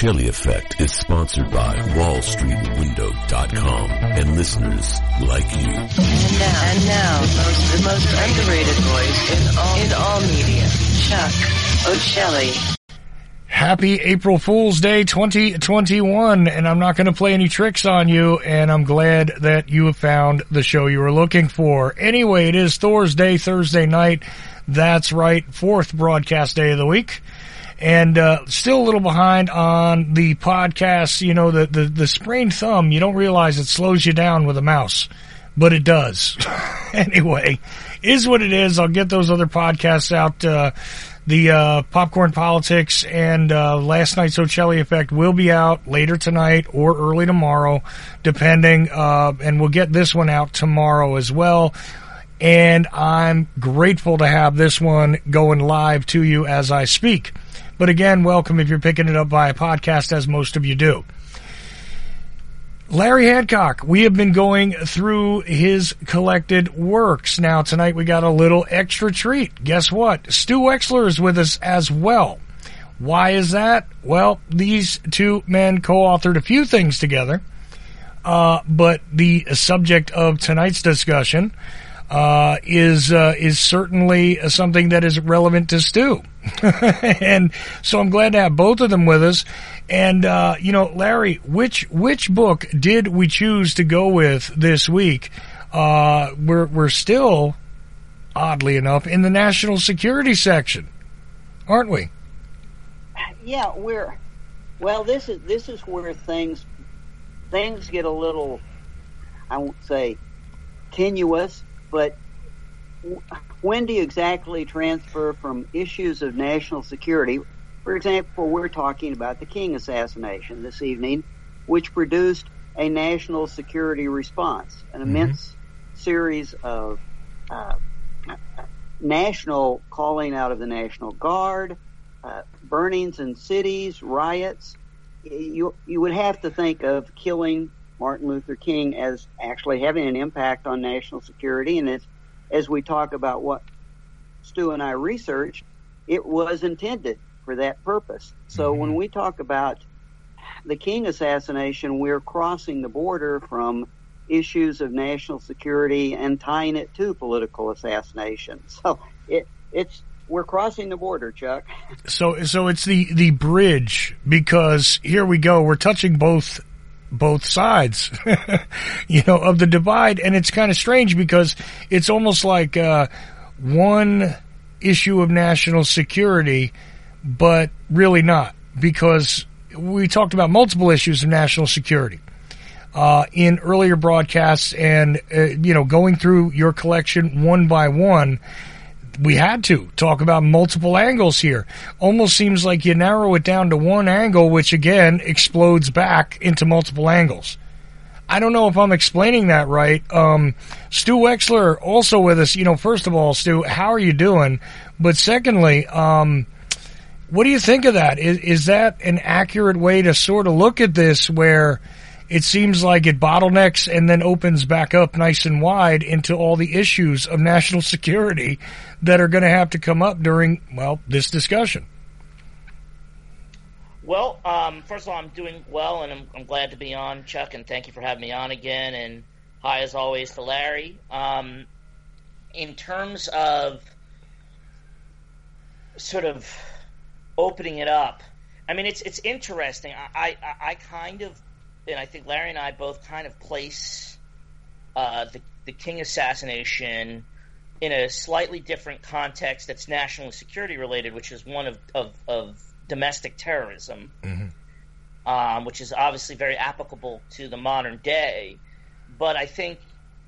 Ochelli Effect is sponsored by WallStreetWindow.com and listeners like you. And now, and now the, most, the most underrated voice in all, in all media, Chuck Ochelli. Happy April Fool's Day 2021, and I'm not going to play any tricks on you, and I'm glad that you have found the show you were looking for. Anyway, it is Thor's Day, Thursday night. That's right, fourth broadcast day of the week. And uh, still a little behind on the podcast. You know, the, the, the sprained thumb, you don't realize it slows you down with a mouse, but it does. anyway, is what it is. I'll get those other podcasts out. Uh, the uh, popcorn politics and uh, last night's Ochelli effect will be out later tonight or early tomorrow, depending. Uh, and we'll get this one out tomorrow as well. And I'm grateful to have this one going live to you as I speak. But again, welcome if you're picking it up via podcast, as most of you do. Larry Hancock, we have been going through his collected works. Now, tonight we got a little extra treat. Guess what? Stu Wexler is with us as well. Why is that? Well, these two men co authored a few things together, uh, but the subject of tonight's discussion uh, is uh, is certainly something that is relevant to Stu. and so I'm glad to have both of them with us. And uh, you know, Larry, which which book did we choose to go with this week? Uh, we're we're still, oddly enough, in the national security section, aren't we? Yeah, we're. Well, this is this is where things things get a little, I won't say tenuous, but when do you exactly transfer from issues of national security? For example, we're talking about the King assassination this evening, which produced a national security response, an mm-hmm. immense series of uh, national calling out of the National Guard, uh, burnings in cities, riots. You you would have to think of killing Martin Luther King as actually having an impact on national security, and it's as we talk about what Stu and I researched, it was intended for that purpose. So mm-hmm. when we talk about the King assassination, we're crossing the border from issues of national security and tying it to political assassination. So it, it's we're crossing the border, Chuck. So so it's the the bridge because here we go. We're touching both both sides, you know, of the divide. And it's kind of strange because it's almost like uh, one issue of national security, but really not because we talked about multiple issues of national security. Uh, in earlier broadcasts and, uh, you know, going through your collection one by one, we had to talk about multiple angles here. Almost seems like you narrow it down to one angle, which again explodes back into multiple angles. I don't know if I'm explaining that right. Um, Stu Wexler also with us. You know, first of all, Stu, how are you doing? But secondly, um, what do you think of that? Is, is that an accurate way to sort of look at this where it seems like it bottlenecks and then opens back up nice and wide into all the issues of national security that are going to have to come up during, well, this discussion. Well, um, first of all, I'm doing well, and I'm, I'm, glad to be on, Chuck, and thank you for having me on again. And hi, as always, to Larry. Um, in terms of sort of opening it up, I mean, it's it's interesting. I, I, I kind of, and I think Larry and I both kind of place uh, the the King assassination in a slightly different context that's national security related, which is one of, of, of domestic terrorism, mm-hmm. um, which is obviously very applicable to the modern day. But I think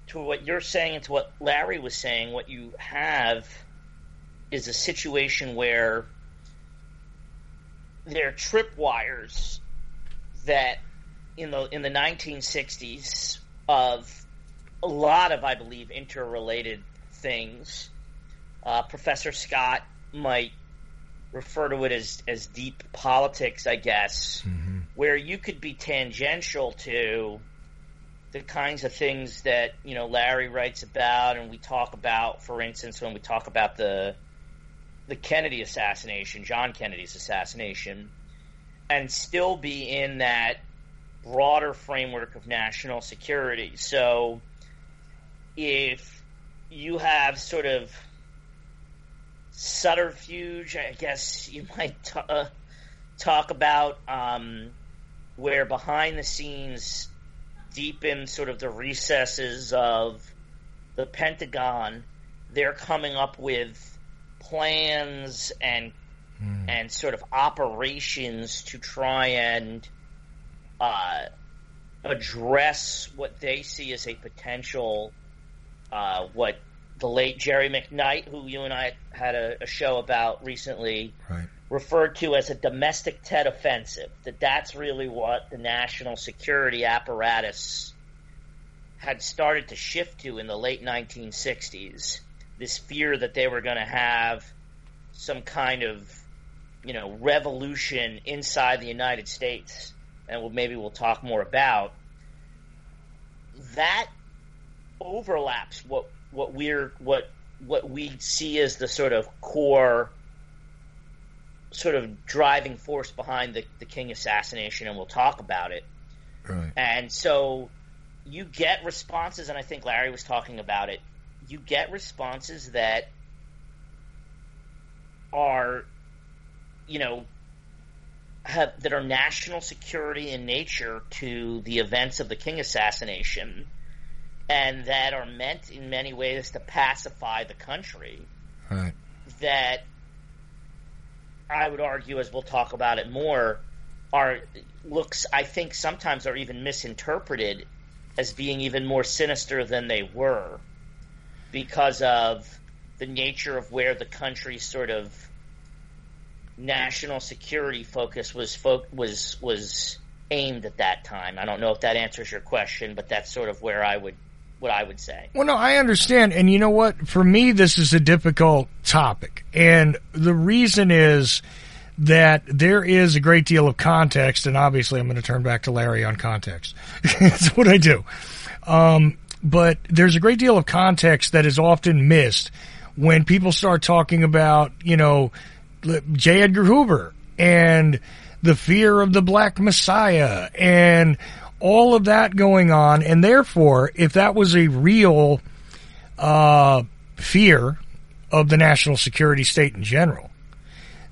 to what you're saying and to what Larry was saying, what you have is a situation where there are tripwires that in the in the 1960s of a lot of, I believe, interrelated things. Uh, Professor Scott might refer to it as, as deep politics, I guess, mm-hmm. where you could be tangential to the kinds of things that you know Larry writes about and we talk about. For instance, when we talk about the the Kennedy assassination, John Kennedy's assassination, and still be in that broader framework of national security. So if you have sort of subterfuge, I guess you might t- uh, talk about um, where behind the scenes, deep in sort of the recesses of the Pentagon, they're coming up with plans and mm. and sort of operations to try and uh, address what they see as a potential uh, what the late Jerry McKnight, who you and I had a, a show about recently, right. referred to as a domestic Tet offensive. That that's really what the national security apparatus had started to shift to in the late 1960s. This fear that they were going to have some kind of, you know, revolution inside the United States, and we'll, maybe we'll talk more about that overlaps what what we're what what we see as the sort of core sort of driving force behind the, the King assassination, and we'll talk about it. Right. And so you get responses, and I think Larry was talking about it. You get responses that are, you know, have, that are national security in nature to the events of the King assassination and that are meant in many ways to pacify the country. Right. That I would argue, as we'll talk about it more, are looks I think sometimes are even misinterpreted as being even more sinister than they were because of the nature of where the country sort of national security focus was fo- was was aimed at that time. I don't know if that answers your question, but that's sort of where I would what I would say. Well, no, I understand. And you know what? For me, this is a difficult topic. And the reason is that there is a great deal of context. And obviously, I'm going to turn back to Larry on context. That's what I do. Um, but there's a great deal of context that is often missed when people start talking about, you know, J. Edgar Hoover and the fear of the Black Messiah and all of that going on, and therefore, if that was a real uh, fear of the national security state in general,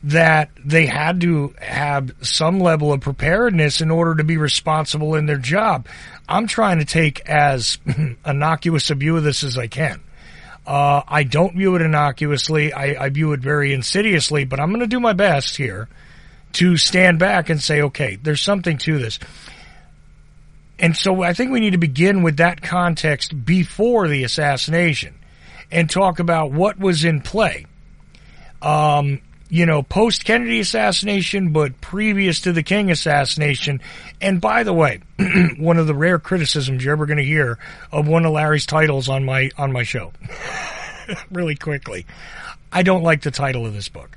that they had to have some level of preparedness in order to be responsible in their job. I'm trying to take as innocuous a view of this as I can. Uh, I don't view it innocuously. I, I view it very insidiously, but I'm going to do my best here to stand back and say, okay, there's something to this. And so I think we need to begin with that context before the assassination and talk about what was in play. Um, you know, post Kennedy assassination, but previous to the King assassination. And by the way, one of the rare criticisms you're ever going to hear of one of Larry's titles on my on my show. really quickly, I don't like the title of this book.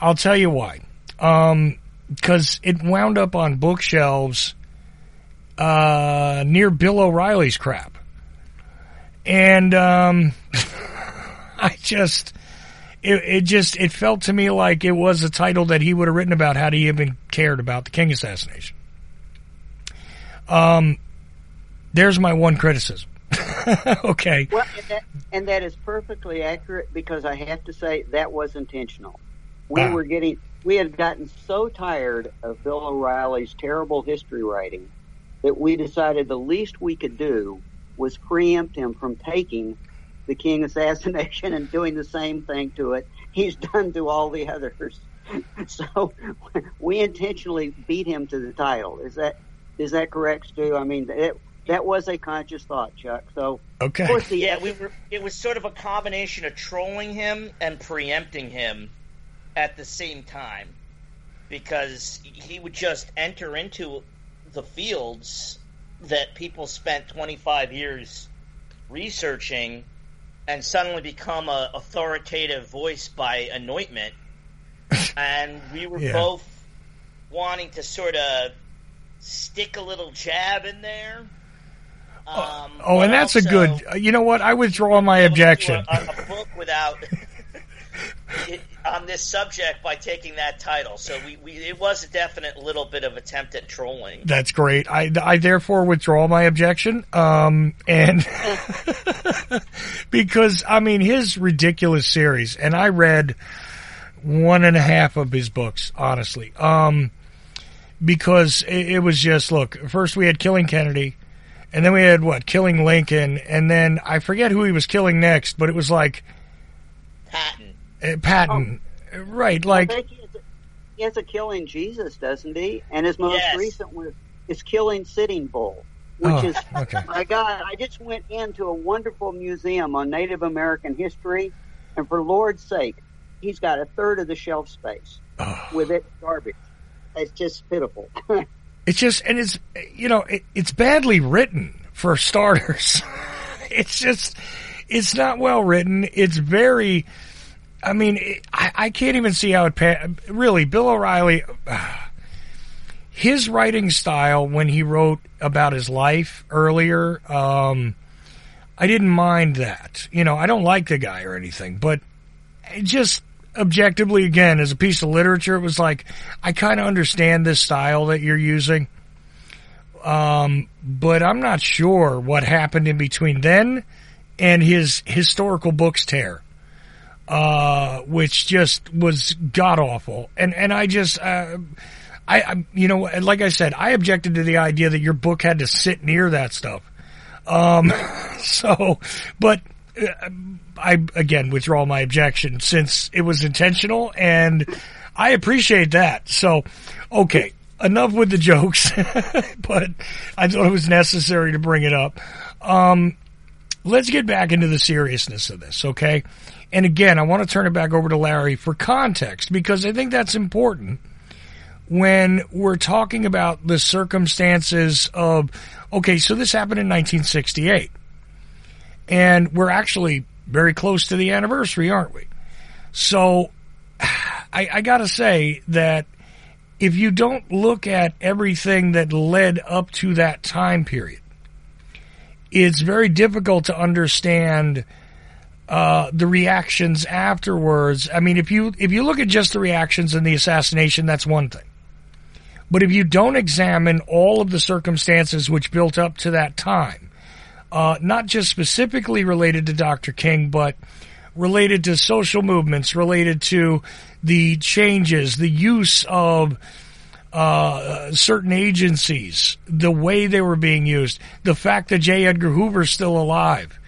I'll tell you why. Because um, it wound up on bookshelves uh, near Bill O'Reilly's crap. And um, I just, it, it just, it felt to me like it was a title that he would have written about had he even cared about the King assassination. Um, there's my one criticism. okay. Well, and that, and that is perfectly accurate because I have to say that was intentional. We uh, were getting, we had gotten so tired of Bill O'Reilly's terrible history writing that we decided the least we could do was preempt him from taking the King assassination and doing the same thing to it he's done to all the others. So we intentionally beat him to the title. Is that is that correct, Stu? I mean, it, that was a conscious thought, Chuck. So okay, of course, the, yeah, we were. It was sort of a combination of trolling him and preempting him at the same time because he would just enter into the fields that people spent 25 years researching and suddenly become a authoritative voice by anointment. and we were yeah. both wanting to sort of stick a little jab in there. Oh, um, oh, and that's also, a good. You know what? I withdraw my objection. A, a, book without. it, on this subject by taking that title. So we, we it was a definite little bit of attempt at trolling. That's great. I, I therefore withdraw my objection. Um, and because I mean his ridiculous series, and I read one and a half of his books, honestly. Um, because it, it was just look. First we had Killing Kennedy, and then we had what Killing Lincoln, and then I forget who he was killing next, but it was like Patton. Uh, Patton, right? Like I think he has, a, he has a killing Jesus, doesn't he? And his most Yes. recent one is killing Sitting Bull, which Oh, is okay. my God. I just went into a wonderful museum on Native American history, and for Lord's sake, he's got a third of the shelf space Oh. with it garbage. It's just pitiful. It's just, and it's, you know, it, it's badly written for starters. it's just, it's not well written. It's very, I mean, I, I can't even see how it, pa- really, Bill O'Reilly, his writing style when he wrote about his life earlier, um, I didn't mind that. You know, I don't like the guy or anything, but just objectively, again, as a piece of literature, it was like, I kind of understand this style that you're using. Um, but I'm not sure what happened in between then and his historical books tear, uh, which just was god awful. And, and I just, uh, I, I, you know, like I said, I objected to the idea that your book had to sit near that stuff. Um, so, but uh, I again withdraw my objection since it was intentional and I appreciate that. So, okay, enough with the jokes, but I thought it was necessary to bring it up. Um, let's get back into the seriousness of this, okay? And again, I want to turn it back over to Larry for context because I think that's important when we're talking about the circumstances of, okay, so this happened in 1968. And we're actually very close to the anniversary, aren't we? So I, I got to say that if you don't look at everything that led up to that time period, it's very difficult to understand uh, the reactions afterwards. I mean, if you if you look at just the reactions in the assassination, that's one thing. But if you don't examine all of the circumstances which built up to that time, uh, not just specifically related to Dr. King, but related to social movements, related to the changes, the use of uh, certain agencies, the way they were being used, the fact that J. Edgar Hoover's still alive.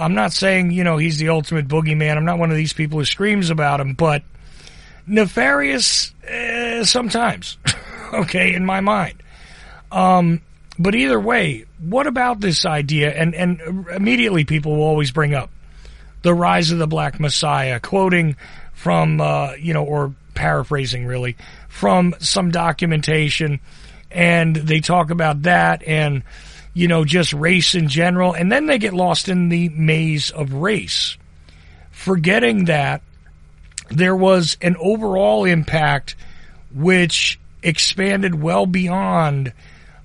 I'm not saying, you know, he's the ultimate boogeyman. I'm not one of these people who screams about him, but nefarious uh, sometimes, okay, in my mind. Um, but either way, what about this idea? And, and immediately people will always bring up the rise of the Black Messiah, quoting from, uh, you know, or paraphrasing really, from some documentation. And they talk about that and, you know, just race in general. And then they get lost in the maze of race, forgetting that there was an overall impact which expanded well beyond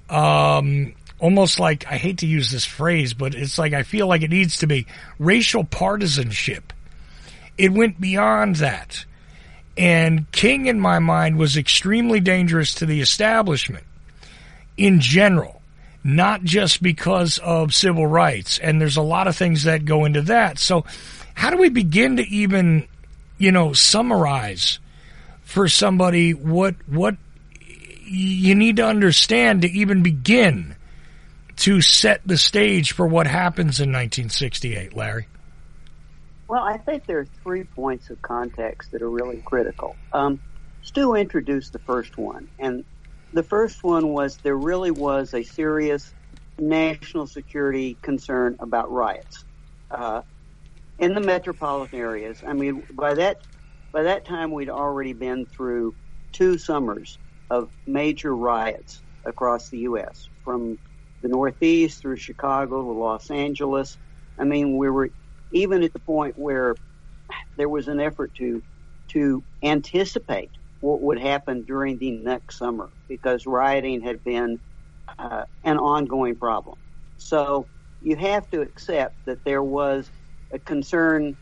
um, almost like I hate to use this phrase, but it's like I feel like it needs to be racial partisanship. It went beyond that. And King, in my mind, was extremely dangerous to the establishment in general, not just because of civil rights. And there's a lot of things that go into that. So, how do we begin to even, you know, summarize for somebody what what you need to understand to even begin to set the stage for what happens in 1968, Larry? Well, I think there are three points of context that are really critical. Um, Stu introduced the first one, and the first one was there really was a serious national security concern about riots uh, in the metropolitan areas. I mean, by that by that time, we'd already been through two summers of major riots across the U.S. from the Northeast through Chicago to Los Angeles. I mean, we were even at the point where there was an effort to to anticipate what would happen during the next summer because rioting had been uh, an ongoing problem. So you have to accept that there was a concern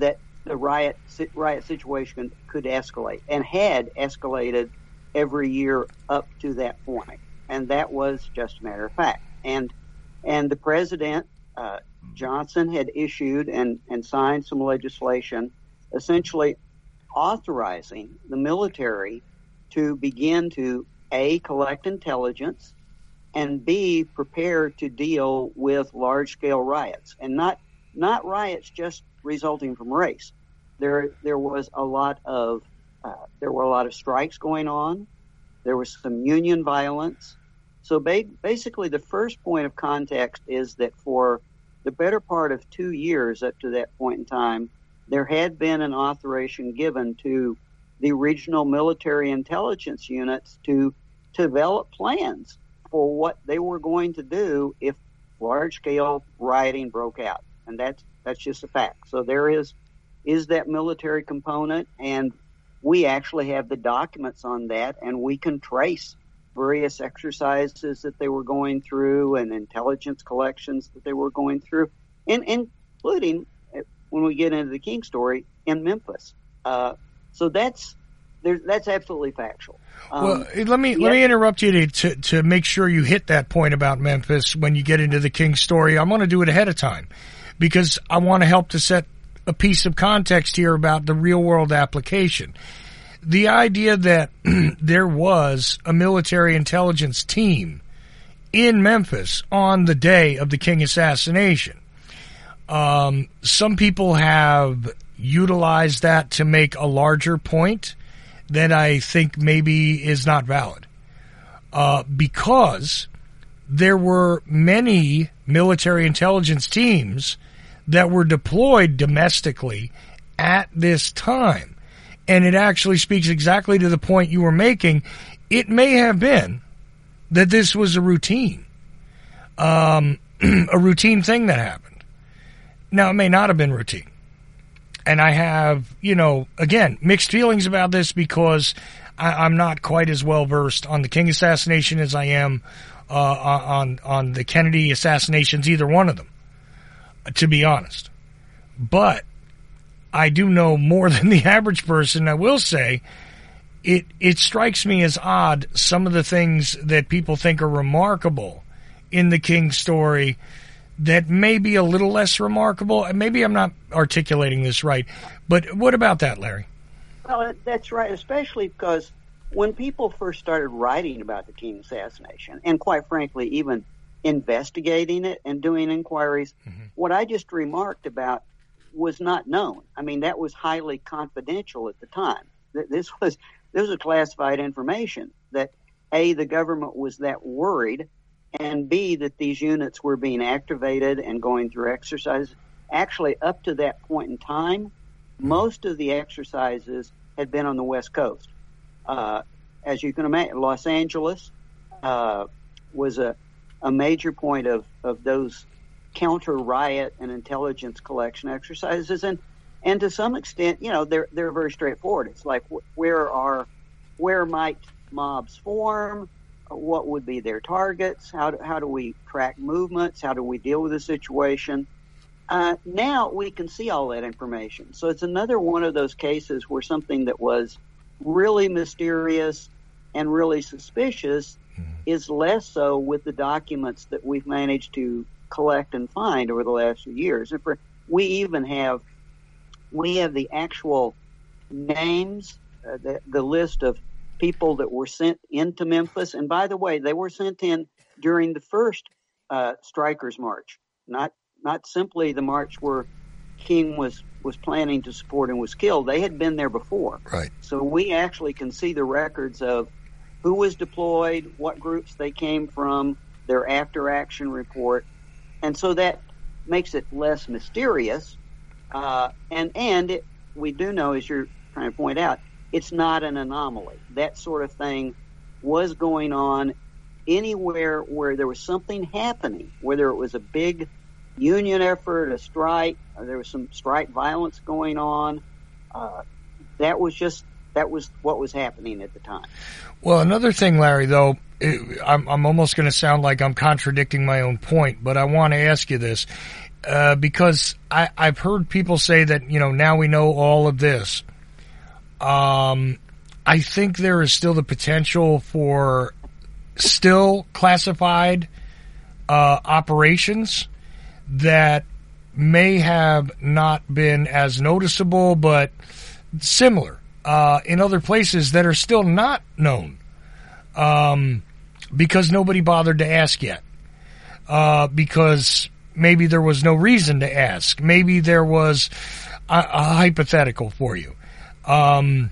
that the riot riot situation could escalate and had escalated every year up to that point, and that was just a matter of fact. And and the president uh, Johnson had issued and and signed some legislation, essentially authorizing the military to begin to a collect intelligence and b prepare to deal with large scale riots and not not riots just resulting from race. There there was a lot of uh, there were a lot of strikes going on. There was some union violence. So ba- basically, the first point of context is that for the better part of two years up to that point in time, there had been an authorization given to the regional military intelligence units to, develop plans for what they were going to do if large scale rioting broke out. And that's that's just a fact. So there is is that military component and we actually have the documents on that and we can trace various exercises that they were going through and intelligence collections that they were going through, and, including when we get into the King story in Memphis. Uh, so that's that's absolutely factual. Um, well, let me let me interrupt you to, to, to make sure you hit that point about Memphis when you get into the King story. I'm going to do it ahead of time because I want to help to set a piece of context here about the real world application the idea that there was a military intelligence team in Memphis on the day of the King assassination. Um, some people have utilized that to make a larger point that I think maybe is not valid. Uh, because there were many military intelligence teams that were deployed domestically at this time and it actually speaks exactly to the point you were making. It may have been that this was a routine, um, a routine thing that happened. Now, it may not have been routine. And I have, you know, again, mixed feelings about this because I, am not quite as well versed on the King assassination as I am uh, on on the Kennedy assassinations, either one of them, to be honest. But I do know more than the average person. I will say it it strikes me as odd some of the things that people think are remarkable in the King story that may be a little less remarkable. Maybe I'm not articulating this right, but what about that, Larry? Well, that's right, especially because when people first started writing about the King assassination, and quite frankly, even investigating it and doing inquiries, mm-hmm. what I just remarked about was not known. I mean, that was highly confidential at the time. This was this was classified information that a the government was that worried, and b that these units were being activated and going through exercises. Actually, up to that point in time, most of the exercises had been on the West Coast. Uh, as you can imagine, Los Angeles uh, was a, a major point of, of those counter riot and intelligence collection exercises, and and to some extent, you know, they're they're very straightforward. It's like where are where might mobs form? What would be their targets? How do, how do we track movements? How do we deal with the situation? Uh, now we can see all that information. So it's another one of those cases where something that was really mysterious and really suspicious mm-hmm. is less so with the documents that we've managed to collect and find over the last few years. And for, we even have we have the actual names, uh, the, the list of people that were sent into Memphis. And by the way, they were sent in during the first uh, strikers march, not not simply the march where King was was planning to support and was killed. They had been there before. Right. So we actually can see the records of who was deployed, what groups they came from, their after action report, and so that makes it less mysterious. Uh, and and it, we do know, as you're trying to point out, it's not an anomaly. That sort of thing was going on anywhere where there was something happening, whether it was a big union effort, a strike, there was some strike violence going on. Uh, that was just that was what was happening at the time. Well, another thing, Larry, though, it, I'm, I'm almost going to sound like I'm contradicting my own point, but I want to ask you this. uh, because I, I've heard people say that you know now we know all of this. Um, I think there is still the potential for still classified uh, operations that may have not been as noticeable, but similar uh, in other places that are still not known um, because nobody bothered to ask yet. Uh, because maybe there was no reason to ask. Maybe there was a, a hypothetical for you. Um,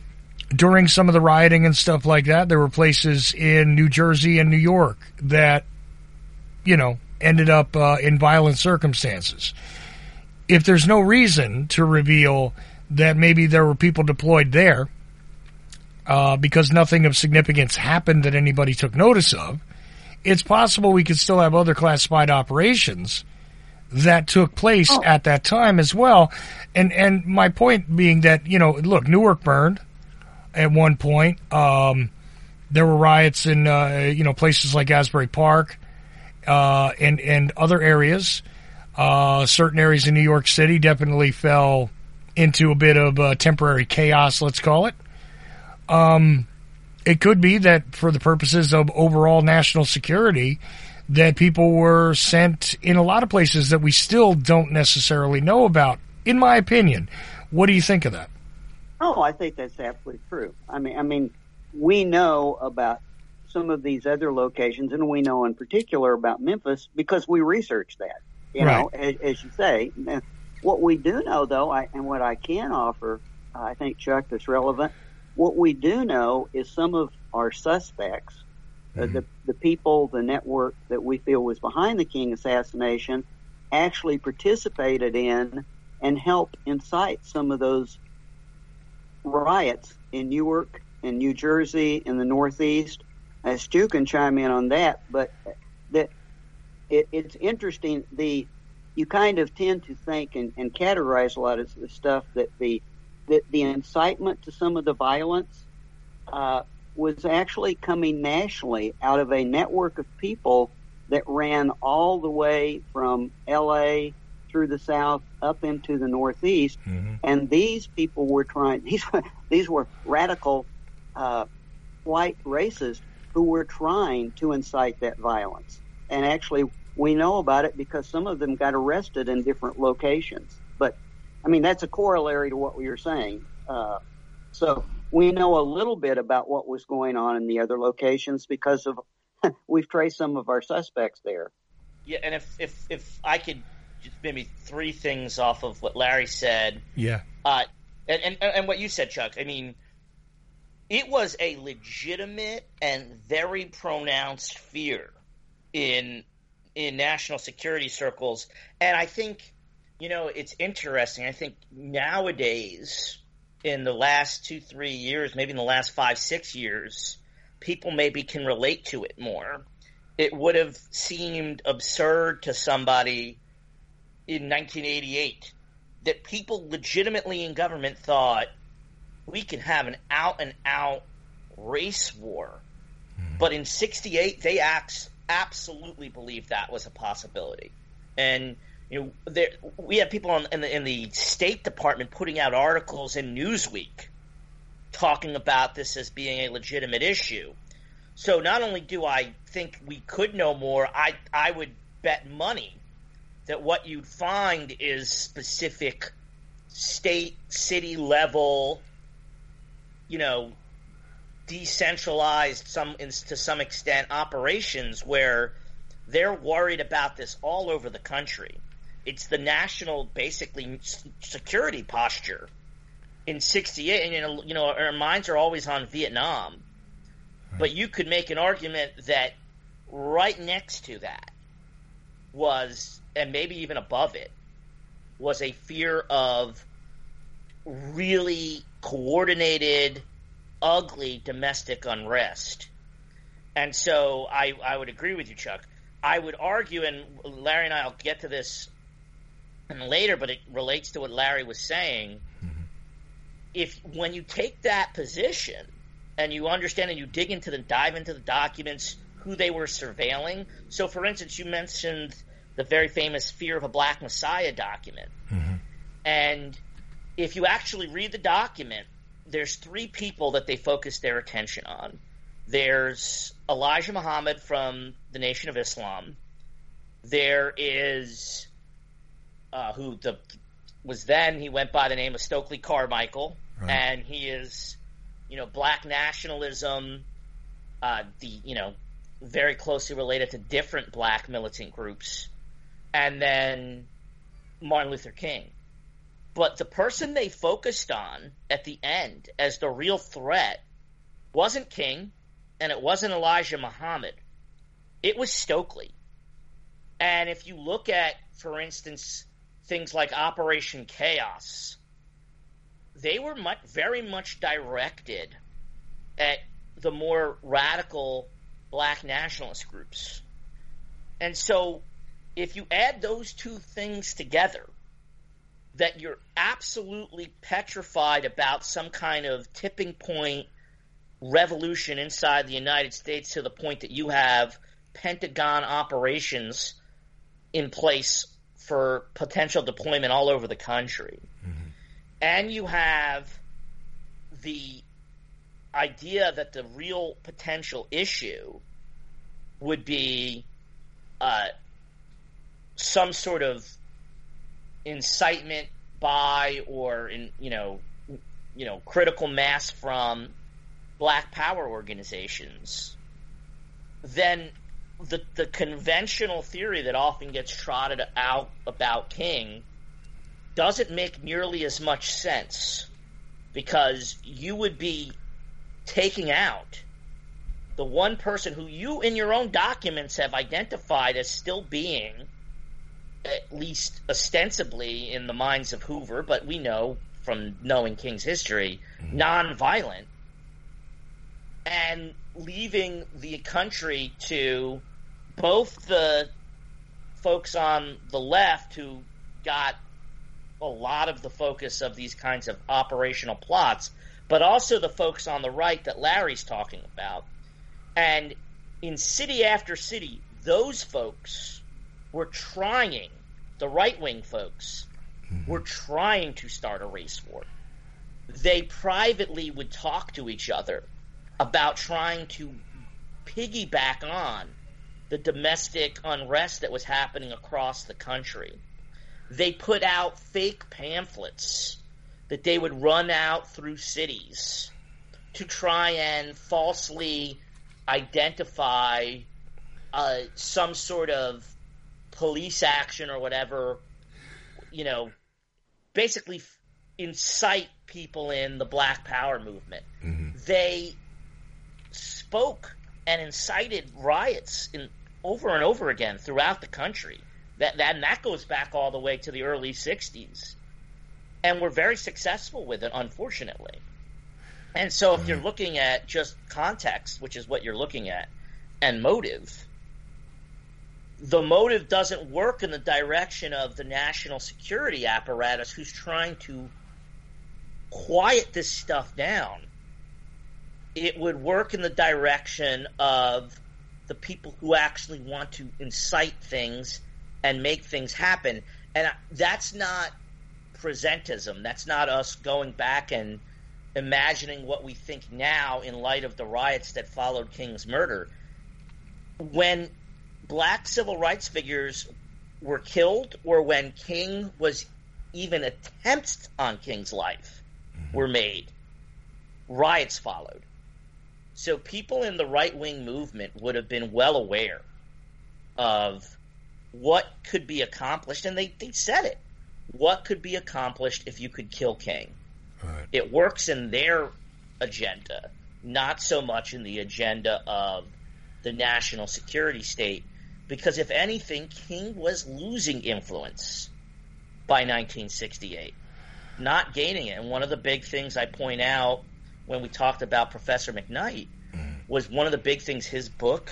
during some of the rioting and stuff like that, there were places in New Jersey and New York that, you know, ended up uh, in violent circumstances. If there's no reason to reveal that maybe there were people deployed there uh, because nothing of significance happened that anybody took notice of, it's possible we could still have other classified operations that took place oh. at that time as well. And and my point being that you know, look, Newark burned at one point. Um, there were riots in uh, you know places like Asbury Park uh, and and other areas. Uh, certain areas in New York City definitely fell into a bit of uh, temporary chaos. Let's call it. Um, it could be that for the purposes of overall national security, that people were sent in a lot of places that we still don't necessarily know about. In my opinion, what do you think of that? Oh, I think that's absolutely true. I mean, I mean, we know about some of these other locations, and we know in particular about Memphis because we researched that. You right. know, as, as, you say. What we do know, though, I, and what I can offer, I think Chuck, that's relevant. What we do know is some of our suspects, uh, uh, the the people, the network that we feel was behind the King assassination, actually participated in and helped incite some of those riots in Newark, in New Jersey, in the Northeast. As Stu can chime in on that, but that it, it's interesting. The you kind of tend to think and, and categorize a lot of the stuff that the that the incitement to some of the violence uh, was actually coming nationally out of a network of people that ran all the way from L.A through the South up into the Northeast, mm-hmm. and these people were trying. These these were radical uh, white racists who were trying to incite that violence. And actually, we know about it because some of them got arrested in different locations. But I mean, that's a corollary to what we were saying. Uh, so we know a little bit about what was going on in the other locations because of we've traced some of our suspects there. Yeah, and if if if I could maybe three things off of what Larry said. Yeah. Uh, and, and and what you said, Chuck. I mean, it was a legitimate and very pronounced fear in in national security circles, and I think you know it's interesting. I think nowadays, in the last two three years, maybe in the last five six years, people maybe can relate to it more. It would have seemed absurd to somebody in 1988 that people legitimately in government thought we can have an out and out race war. Mm-hmm. But in 68, they acts, absolutely believed that was a possibility. And, you know, there, we have people in, in, the, in the State Department putting out articles in Newsweek talking about this as being a legitimate issue. So not only do I think we could know more, I, I would bet money that what you'd find is specific state, city level, you know, decentralized some to some extent operations where they're worried about this all over the country. It's the national, basically, security posture. In '68, and you know, our minds are always on Vietnam, but you could make an argument that right next to that was and maybe even above it, was a fear of really coordinated, ugly domestic unrest. And so I, I would agree with you, Chuck. I would argue, and Larry and I will get to this later, but it relates to what Larry was saying. Mm-hmm. If when you take that position and you understand and you dig into the dive into the documents, who they were surveilling. So, for instance, you mentioned the very famous Fear of a Black Messiah document. And if you actually read the document, there's three people that they focus their attention on. There's Elijah Muhammad from the Nation of Islam. There is uh, who the was then he went by the name of Stokely Carmichael, Right. and he is you know black nationalism, uh, the you know very closely related to different black militant groups, and then Martin Luther King. But the person they focused on at the end as the real threat wasn't King, and it wasn't Elijah Muhammad. It was Stokely. And if you look at, for instance, things like Operation Chaos, they were much, very much directed at the more radical black nationalist groups. And so, if you add those two things together, that you're absolutely petrified about some kind of tipping point revolution inside the United States to the point that you have Pentagon operations in place for potential deployment all over the country. And you have the idea that the real potential issue would be uh, some sort of incitement by or in you know you know critical mass from black power organizations then the the conventional theory that often gets trotted out about king doesn't make nearly as much sense because you would be taking out the one person who you in your own documents have identified as still being at least ostensibly in the minds of Hoover, but we know from knowing King's history, mm-hmm. nonviolent, and leaving the country to both the folks on the left who got a lot of the focus of these kinds of operational plots, but also the folks on the right that Larry's talking about. And in city after city, those folks were trying, the right wing folks mm-hmm. were trying to start a race war. They privately would talk to each other about trying to piggyback on the domestic unrest that was happening across the country. They put out fake pamphlets that they would run out through cities to try and falsely identify uh, some sort of police action or whatever, you know, basically incite people in the Black Power movement. They spoke and incited riots in over and over again throughout the country. That, that and that goes back all the way to the early '60s, and we're very successful with it, unfortunately. And so, if you're looking at just context, which is what you're looking at, and motive, the motive doesn't work in the direction of the national security apparatus who's trying to quiet this stuff down. It would work in the direction of the people who actually want to incite things and make things happen. And that's not presentism. That's not us going back and imagining what we think now in light of the riots that followed King's murder. When black civil rights figures were killed, or when King was even attempts on King's life mm-hmm. were made, riots followed. So people in the right wing movement would have been well aware of what could be accomplished, and they, they said it. What could be accomplished if you could kill King? Right. It works in their agenda, not so much in the agenda of the national security state. Because if anything, King was losing influence by 1968, not gaining it. And one of the big things I point out when we talked about Professor McKnight was one of the big things his book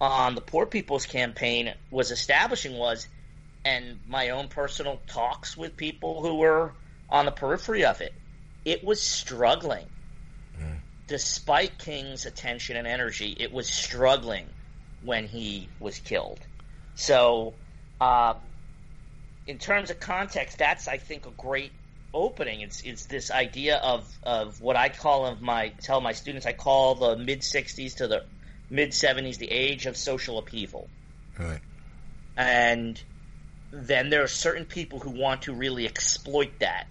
on the Poor People's Campaign was establishing was, and my own personal talks with people who were on the periphery of it, it was struggling. Despite King's attention and energy, it was struggling when he was killed. So um, in terms of context, that's I think a great opening. It's it's this idea of of what I call of my tell my students I call the mid '60s to the mid '70s the age of social upheaval. Right. And then there are certain people who want to really exploit that,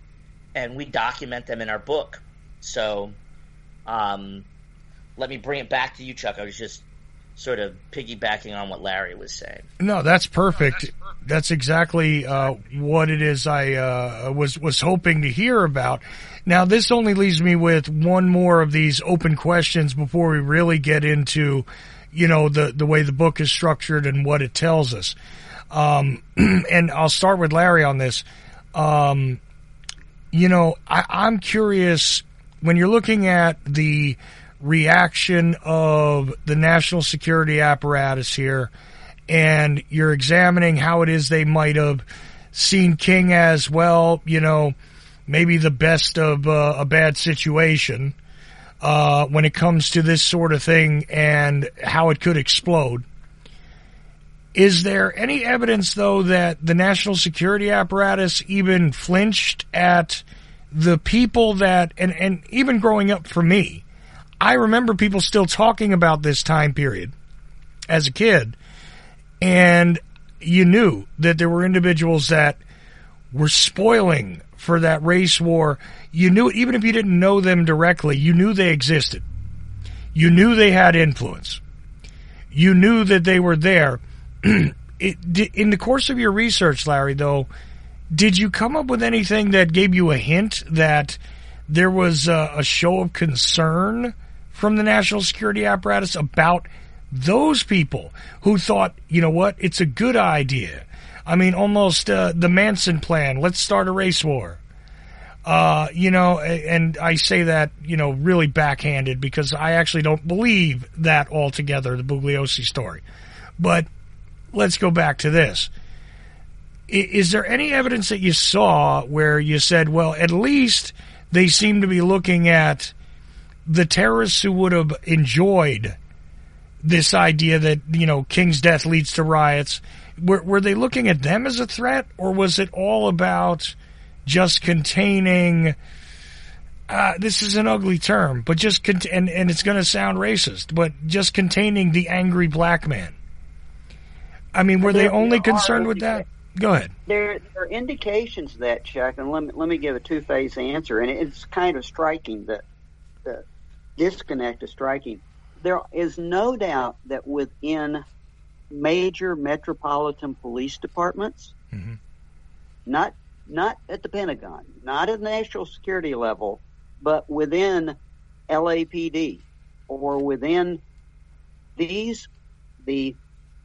and we document them in our book. So, um, let me bring it back to you, Chuck. I was just sort of piggybacking on what Larry was saying. No, that's perfect. That's exactly uh, what it is I uh, was was hoping to hear about. Now, this only leaves me with one more of these open questions before we really get into, you know, the the way the book is structured and what it tells us. Um, and I'll start with Larry on this. Um, you know, I, I'm curious when you're looking at the reaction of the national security apparatus here, and you're examining how it is they might have seen King as well, you know, maybe the best of uh, a bad situation uh, when it comes to this sort of thing and how it could explode. Is there any evidence, though, that the national security apparatus even flinched at the people that, and, and even growing up for me, I remember people still talking about this time period as a kid, and you knew that there were individuals that were spoiling for that race war. You knew it, even if you didn't know them directly, you knew they existed. You knew they had influence. You knew that they were there it, in the course of your research, Larry, though, did you come up with anything that gave you a hint that there was a, a show of concern from the national security apparatus about those people who thought, you know what, it's a good idea. I mean, almost uh, the Manson plan. Let's start a race war. Uh, you know, and I say that, you know, really backhanded because I actually don't believe that altogether, the Bugliosi story. But let's go back to this. Is there any evidence that you saw where you said, well, at least they seem to be looking at the terrorists who would have enjoyed this idea that, you know, King's death leads to riots? Were, were they looking at them as a threat, or was it all about just containing? Uh, this is an ugly term, but just cont- and and it's going to sound racist, but just containing the angry black man. I mean, were they only concerned with that? Go ahead. There, there are indications of that, Chuck, and let me, let me give a two phase answer. And it's kind of striking. that the disconnect is striking. There is no doubt that within major metropolitan police departments, mm-hmm. not not at the Pentagon, not at the national security level, but within LAPD or within these the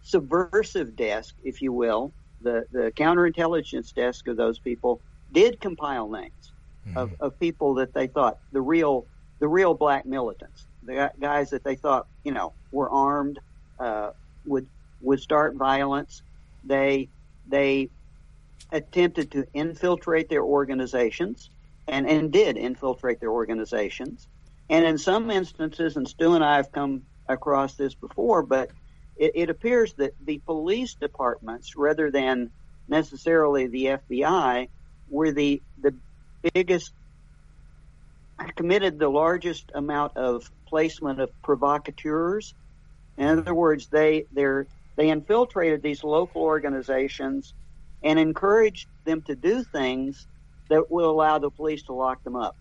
subversive desk, if you will, the, the counterintelligence desk of those people did compile names mm-hmm. of, of people that they thought the real the real black militants, the guys that they thought you know were armed, uh, would would start violence. They they attempted to infiltrate their organizations and, and did infiltrate their organizations. And in some instances, and Stu and I have come across this before, but it, it appears that the police departments, rather than necessarily the FBI, were the the biggest committed the largest amount of placement of provocateurs. In other words, they they infiltrated these local organizations and encouraged them to do things that will allow the police to lock them up.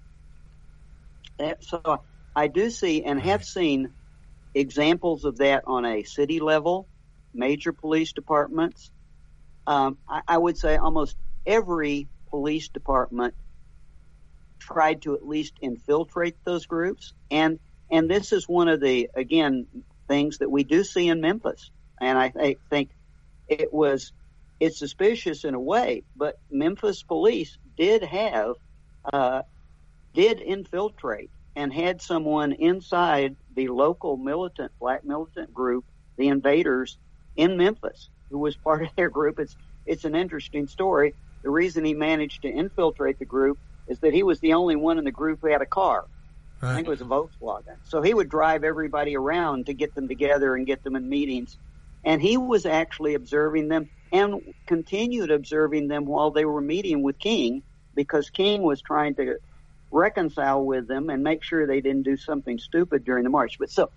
So I do see and have seen examples of that on a city level, major police departments. Um, I, I would say almost every police department tried to at least infiltrate those groups, and and this is one of the again things that we do see in Memphis, and I th- think it was it's suspicious in a way, but Memphis police did have uh, did infiltrate and had someone inside the local militant, black militant group, the Invaders, in Memphis, who was part of their group. It's it's an interesting story. The reason he managed to infiltrate the group is that he was the only one in the group who had a car. Right. I think it was a Volkswagen. So he would drive everybody around to get them together and get them in meetings. And he was actually observing them and continued observing them while they were meeting with King because King was trying to reconcile with them and make sure they didn't do something stupid during the march. But so,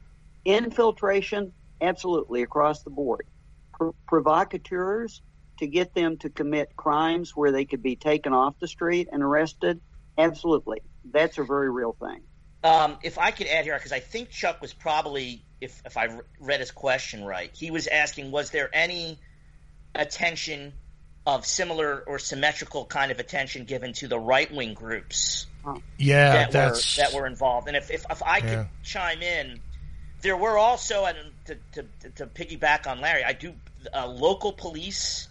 infiltration, absolutely across the board. Pro- provocateurs to get them to commit crimes where they could be taken off the street and arrested, absolutely. That's a very real thing. Um, if I could add here, because I think Chuck was probably, if if I read his question right, he was asking, was there any attention of similar or symmetrical kind of attention given to the right wing groups Yeah, that that's were that were involved? And if if, if I could Yeah. chime in, there were also, and to, to, to piggyback on Larry, I do uh, local police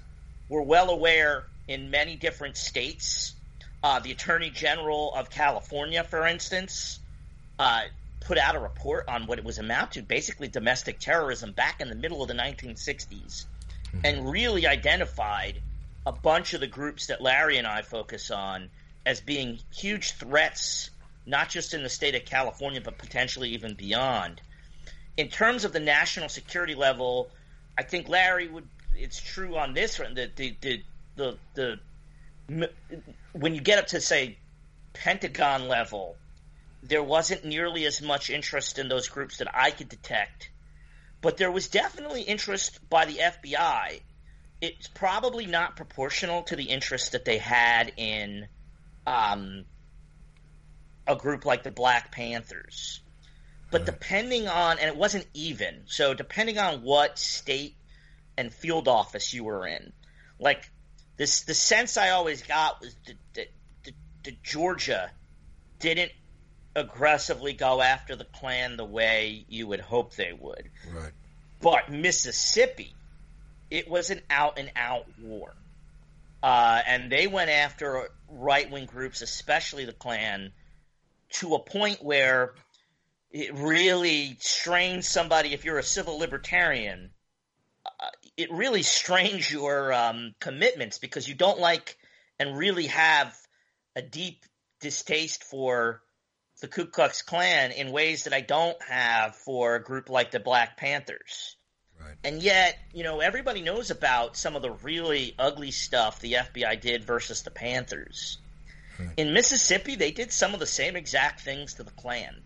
were well aware in many different states. Uh, the Attorney General of California, for instance, uh, put out a report on what it was amount to, basically domestic terrorism, back in the middle of the 1960s, and really identified a bunch of the groups that Larry and I focus on as being huge threats, not just in the state of California, but potentially even beyond. In terms of the national security level, I think Larry would. It's true on this one. that the the the, the when you get up to say Pentagon level, there wasn't nearly as much interest in those groups that I could detect, but there was definitely interest by the FBI. It's probably not proportional to the interest that they had in um, a group like the Black Panthers. But depending on, and it wasn't even, so depending on what state and field office you were in, like this, the sense I always got was that, that, that, Georgia didn't aggressively go after the Klan the way you would hope they would. right. But Mississippi, it was an out and out war. Uh, and they went after right wing groups, especially the Klan, to a point where it really strains somebody. If you're a civil libertarian, it really strains your um, commitments because you don't like and really have a deep distaste for the Ku Klux Klan in ways that I don't have for a group like the Black Panthers. Right. And yet, you know, everybody knows about some of the really ugly stuff the FBI did versus the Panthers. In Mississippi, they did some of the same exact things to the Klan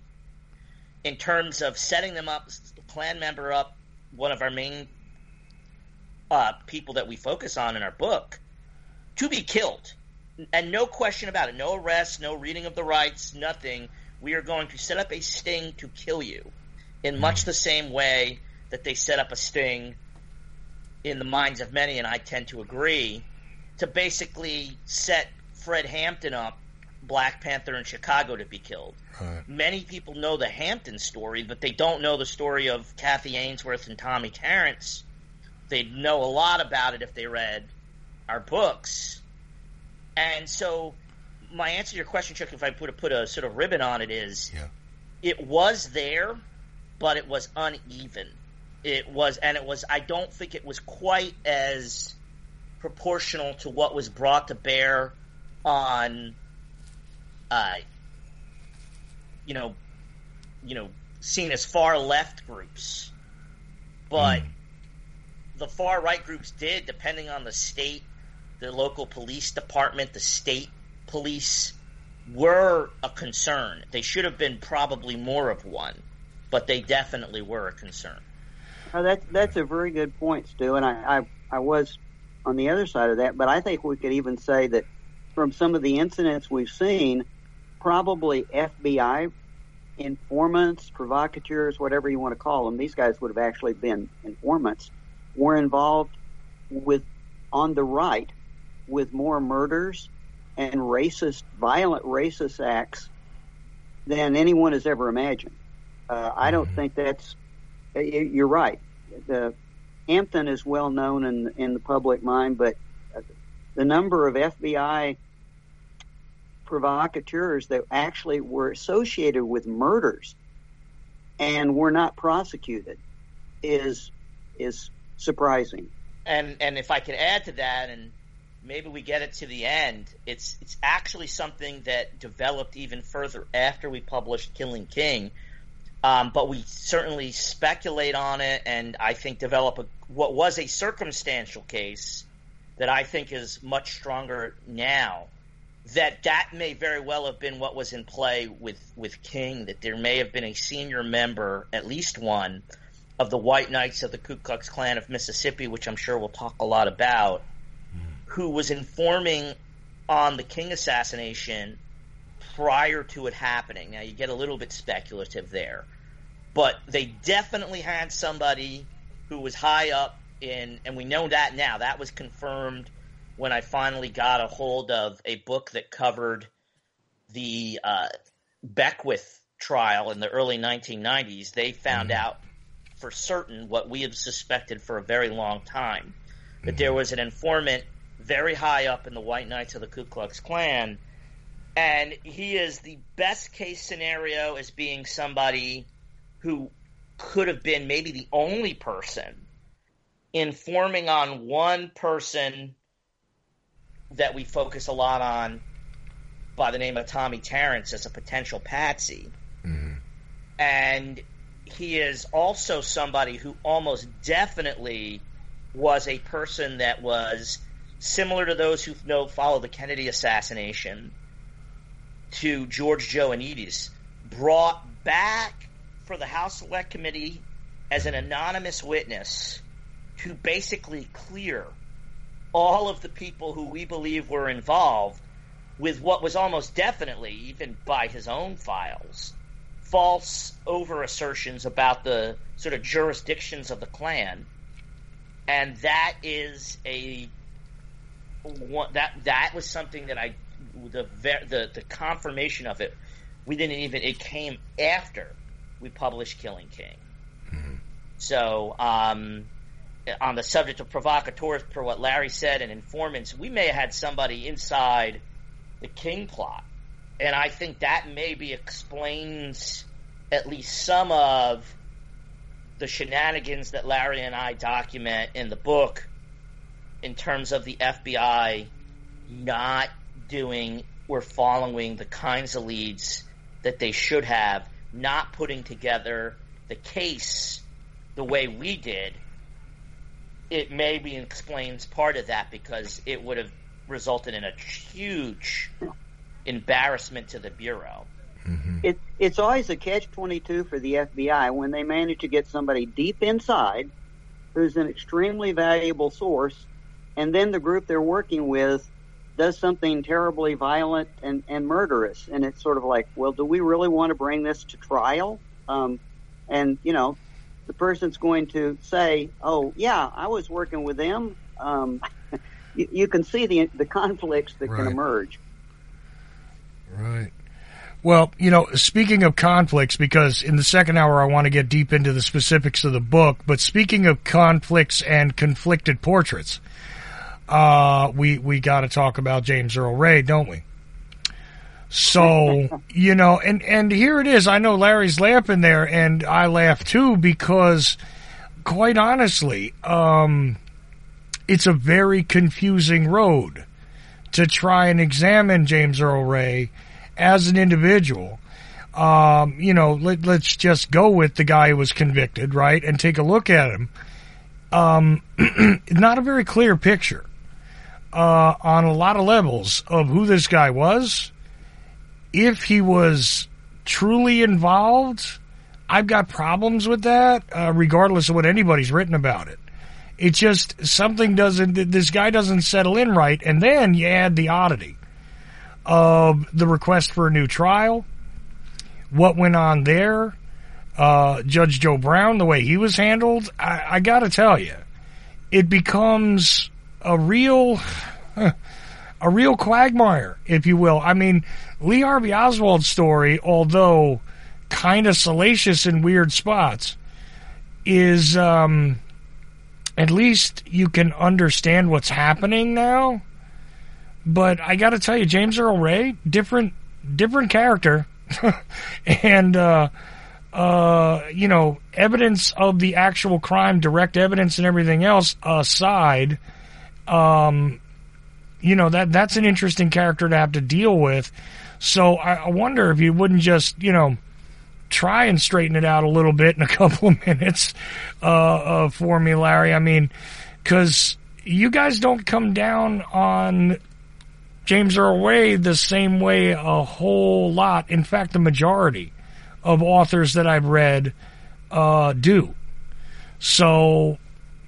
in terms of setting them up, the Klan member up, one of our main uh, people that we focus on in our book, to be killed. And no question about it. No arrest, no reading of the rights, nothing. We are going to set up a sting to kill you in much the same way that they set up a sting in the minds of many, and I tend to agree, to basically set Fred Hampton up, Black Panther in Chicago, to be killed. Right. Many people know the Hampton story, but they don't know the story of Kathy Ainsworth and Tommy Tarrants. They'd know a lot about it if they read our books. And so, my answer to your question, Chuck, if I put a, put a sort of ribbon on it, is Yeah. it was there, but it was uneven. It was, and it was. I don't think it was quite as proportional to what was brought to bear on, uh, you know, you know, seen as far left groups, but the far right groups did, depending on the state, the local police department, the state police, were a concern. They should have been probably more of one, but they definitely were a concern. Oh, that's that's a very good point, Stu. And I, I I was on the other side of that, but I think we could even say that from some of the incidents we've seen, probably FBI informants, provocateurs, whatever you want to call them, these guys would have actually been informants, were involved with on the right with more murders and racist, violent racist acts than anyone has ever imagined. Uh, I don't think that's. You're right. The Hampton is well known in in the public mind, but uh, the number of FBI provocateurs that actually were associated with murders and were not prosecuted is is surprising. And and if I could add to that, and maybe we get it to the end, it's it's actually something that developed even further after we published Killing King. Um, but we certainly speculate on it, and I think develop a, what was a circumstantial case that I think is much stronger now. That that may very well have been what was in play with with King. That there may have been a senior member, at least one, of the White Knights of the Ku Klux Klan of Mississippi, which I'm sure we'll talk a lot about, who was informing on the King assassination prior to it happening. Now you get a little bit speculative there, but they definitely had somebody who was high up in, and we know that now. That was confirmed when I finally got a hold of a book that covered the uh, Beckwith trial in the early 1990s. They found out for certain what we have suspected for a very long time. That mm-hmm. there was an informant very high up in the White Knights of the Ku Klux Klan, and he is the best case scenario as being somebody who could have been maybe the only person informing on one person that we focus a lot on by the name of Tommy Tarrants as a potential patsy. Mm-hmm. And he is also somebody who almost definitely was a person that was similar to those who know follow the Kennedy assassination to George Joannides, brought back for the House Select Committee as an anonymous witness to basically clear all of the people who we believe were involved with what was almost definitely, even by his own files, false over assertions about the sort of jurisdictions of the Klan. And that is a one, that that was something that I the the the confirmation of it we didn't even it came after we published Killing King. So um, on the subject of provocateurs, per what Larry said, and informants, we may have had somebody inside the King plot, and I think that maybe explains at least some of the shenanigans that Larry and I document in the book in terms of the FBI not doing or following the kinds of leads that they should have, not putting together the case the way we did. It maybe explains part of that because it would have resulted in a huge embarrassment to the Bureau. It, it's always a catch 22 for the FBI when they manage to get somebody deep inside who's an extremely valuable source, and then the group they're working with does something terribly violent and, and murderous. And it's sort of like, well, do we really want to bring this to trial? Um, and, you know, the person's going to say, oh, yeah, I was working with them. Um, you, you can see the, the conflicts that can emerge. Right. Well, you know, speaking of conflicts, because in the second hour I want to get deep into the specifics of the book, but speaking of conflicts and conflicted portraits, uh, we we got to talk about James Earl Ray, don't we? So you know, and and here it is. I know Larry's laughing there, and I laugh too because, quite honestly, um, it's a very confusing road to try and examine James Earl Ray as an individual. Um, you know, let, let's just go with the guy who was convicted, right, and take a look at him. Um, not a very clear picture uh, on a lot of levels of who this guy was. If he was truly involved, I've got problems with that, uh, regardless of what anybody's written about it. It just something doesn't. This guy doesn't settle in right, and then you add the oddity of the request for a new trial, what went on there, uh, Judge Joe Brown, the way he was handled. I, I got to tell you, it becomes a real, a real quagmire, if you will. I mean, Lee Harvey Oswald's story, although kind of salacious in weird spots, is um, at least you can understand what's happening now. But I got to tell you, James Earl Ray, different, different character, and uh, uh, you know, evidence of the actual crime, direct evidence, and everything else aside, um, you know that that's an interesting character to have to deal with. So I, I wonder if you wouldn't just, you know, try and straighten it out a little bit in a couple of minutes uh, uh, for me, Larry. I mean, because you guys don't come down on James Earl Ray the same way a whole lot. In fact, the majority of authors that I've read uh, do. So,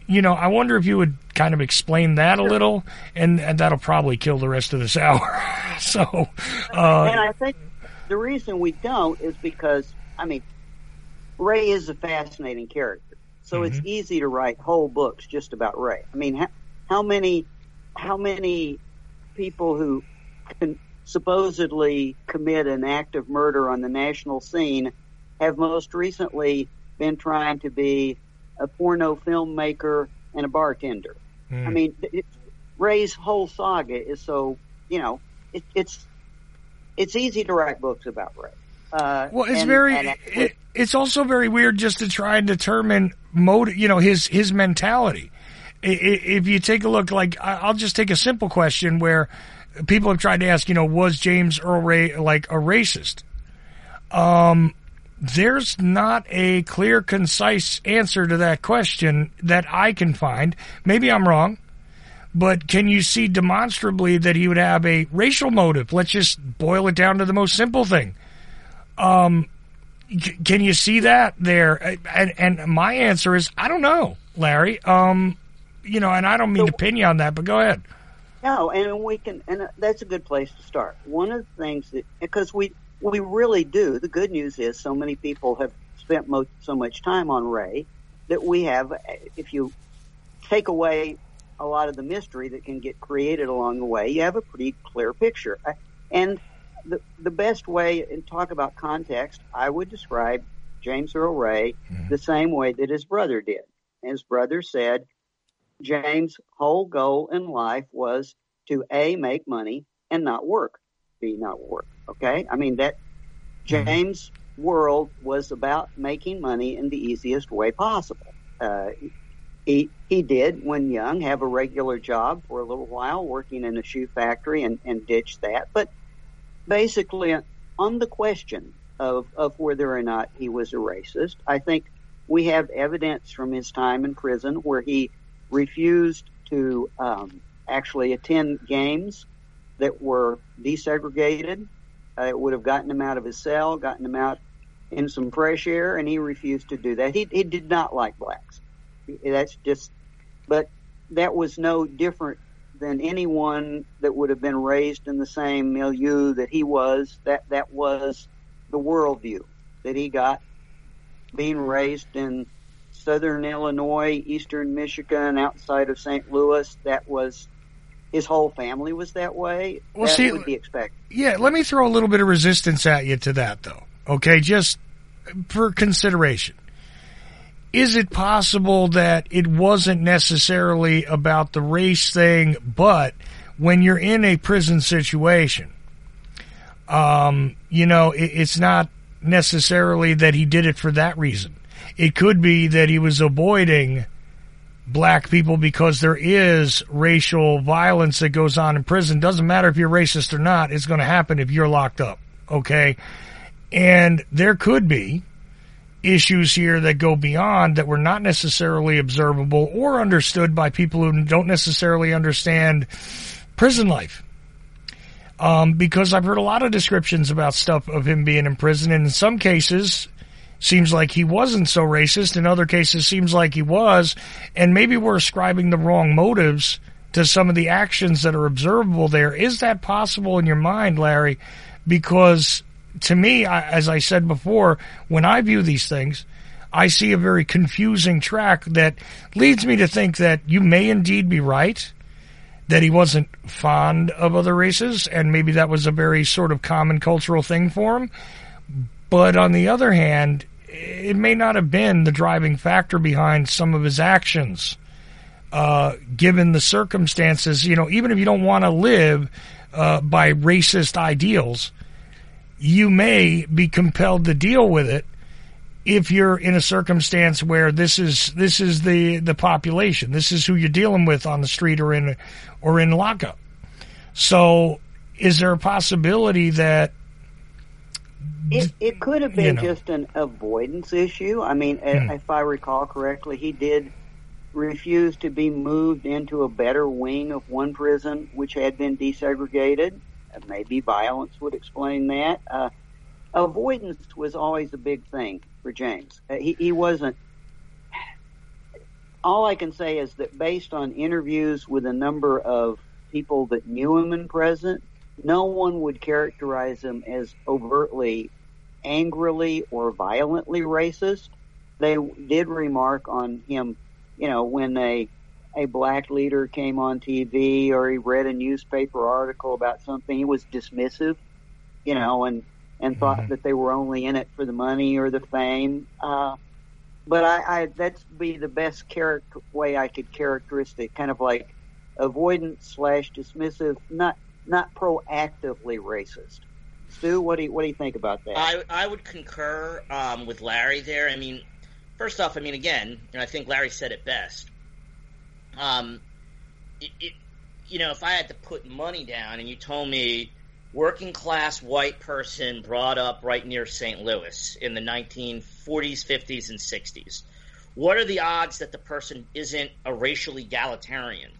you know, I wonder if you would kind of explain that a little, and, and that'll probably kill the rest of this hour. so, uh, and I think the reason we don't is because I mean, Ray is a fascinating character, so Mm-hmm. it's easy to write whole books just about Ray. I mean, how, how many how many people who can supposedly commit an act of murder on the national scene have most recently been trying to be a porno filmmaker and a bartender. Hmm. I mean, it, Ray's whole saga is so you know it, it's it's easy to write books about Ray. Uh, Well, it's and- very. and it, it's also very weird just to try and determine mode. You know his his mentality. If you take a look, like I'll just take a simple question where people have tried to ask, you know, was James Earl Ray like a racist? Um, there's not a clear, concise answer to that question that I can find. Maybe I'm wrong. But can you see demonstrably that he would have a racial motive? Let's just boil it down to the most simple thing. Um, can you see that there? And, and my answer is I don't know, Larry. Um, you know, and I don't mean to pin you on that, but go ahead. No, and we can, and uh, that's a good place to start. One of the things that, because we we really do. The good news is, so many people have spent mo- so much time on Ray that we have. Uh, if you take away a lot of the mystery that can get created along the way, you have a pretty clear picture. Uh, and the the best way, and talk about context, I would describe James Earl Ray mm-hmm. the same way that his brother did. His brother said, James' whole goal in life was to A, make money and not work. B, not work. Okay? I mean, that James' world was about making money in the easiest way possible. Uh, he, he did, when young, have a regular job for a little while working in a shoe factory and, and ditched that. But basically, on the question of, of whether or not he was a racist, I think we have evidence from his time in prison where he refused to um, actually attend games that were desegregated. Uh, it would have gotten him out of his cell, gotten him out in some fresh air, and he refused to do that. He, he did not like blacks. That's just, but that was no different than anyone that would have been raised in the same milieu that he was. That that was the worldview that he got, being raised in southern Illinois, eastern Michigan, outside of St. Louis. That was his whole family was that way. Well, that see- would be expected. Yeah, let me throw a little bit of resistance at you to that, though. Okay, just for consideration. Is it possible that it wasn't necessarily about the race thing, but when you're in a prison situation, um, you know, it, it's not necessarily that he did it for that reason. It could be that he was avoiding black people because there is racial violence that goes on in prison. Doesn't matter if you're racist or not, it's going to happen if you're locked up. Okay. And there could be issues here that go beyond that were not necessarily observable or understood by people who don't necessarily understand prison life. Um, because I've heard a lot of descriptions about stuff of him being in prison, and in some cases, seems like he wasn't so racist. In other cases, seems like he was. And maybe we're ascribing the wrong motives to some of the actions that are observable there. Is that possible in your mind, Larry? Because to me, I, as I said before, when I view these things, I see a very confusing track that leads me to think that you may indeed be right. That he wasn't fond of other races, and maybe that was a very sort of common cultural thing for him. But on the other hand, it may not have been the driving factor behind some of his actions, uh, given the circumstances. You know, even if you don't want to live uh, by racist ideals, you may be compelled to deal with it if you're in a circumstance where this is this is the the population, this is who you're dealing with on the street or in or in lockup. So, is there a possibility that It, it could have been You know. just an avoidance issue. I mean, Hmm. if I recall correctly, he did refuse to be moved into a better wing of one prison, which had been desegregated. Uh, Maybe violence would explain that. Uh, avoidance was always a big thing for James. Uh, he, he wasn't. All I can say is that based on interviews with a number of people that knew him in prison, no one would characterize him as overtly angrily or violently racist. They did remark on him, you know, when a a black leader came on TV or he read a newspaper article about something, he was dismissive, you know, and and thought that they were only in it for the money or the fame. Uh, but I, I that's be the best character way I could characteristic, kind of like avoidant slash dismissive, not not proactively racist. Stu, what do you what do you think about that? I I would concur um, with Larry there. I mean, first off, I mean again, and I think Larry said it best. Um, it, it, you know, if I had to put money down, and you told me working class white person brought up right near St. Louis in the 1940s, 50s, and 60s, what are the odds that the person isn't a racial egalitarian?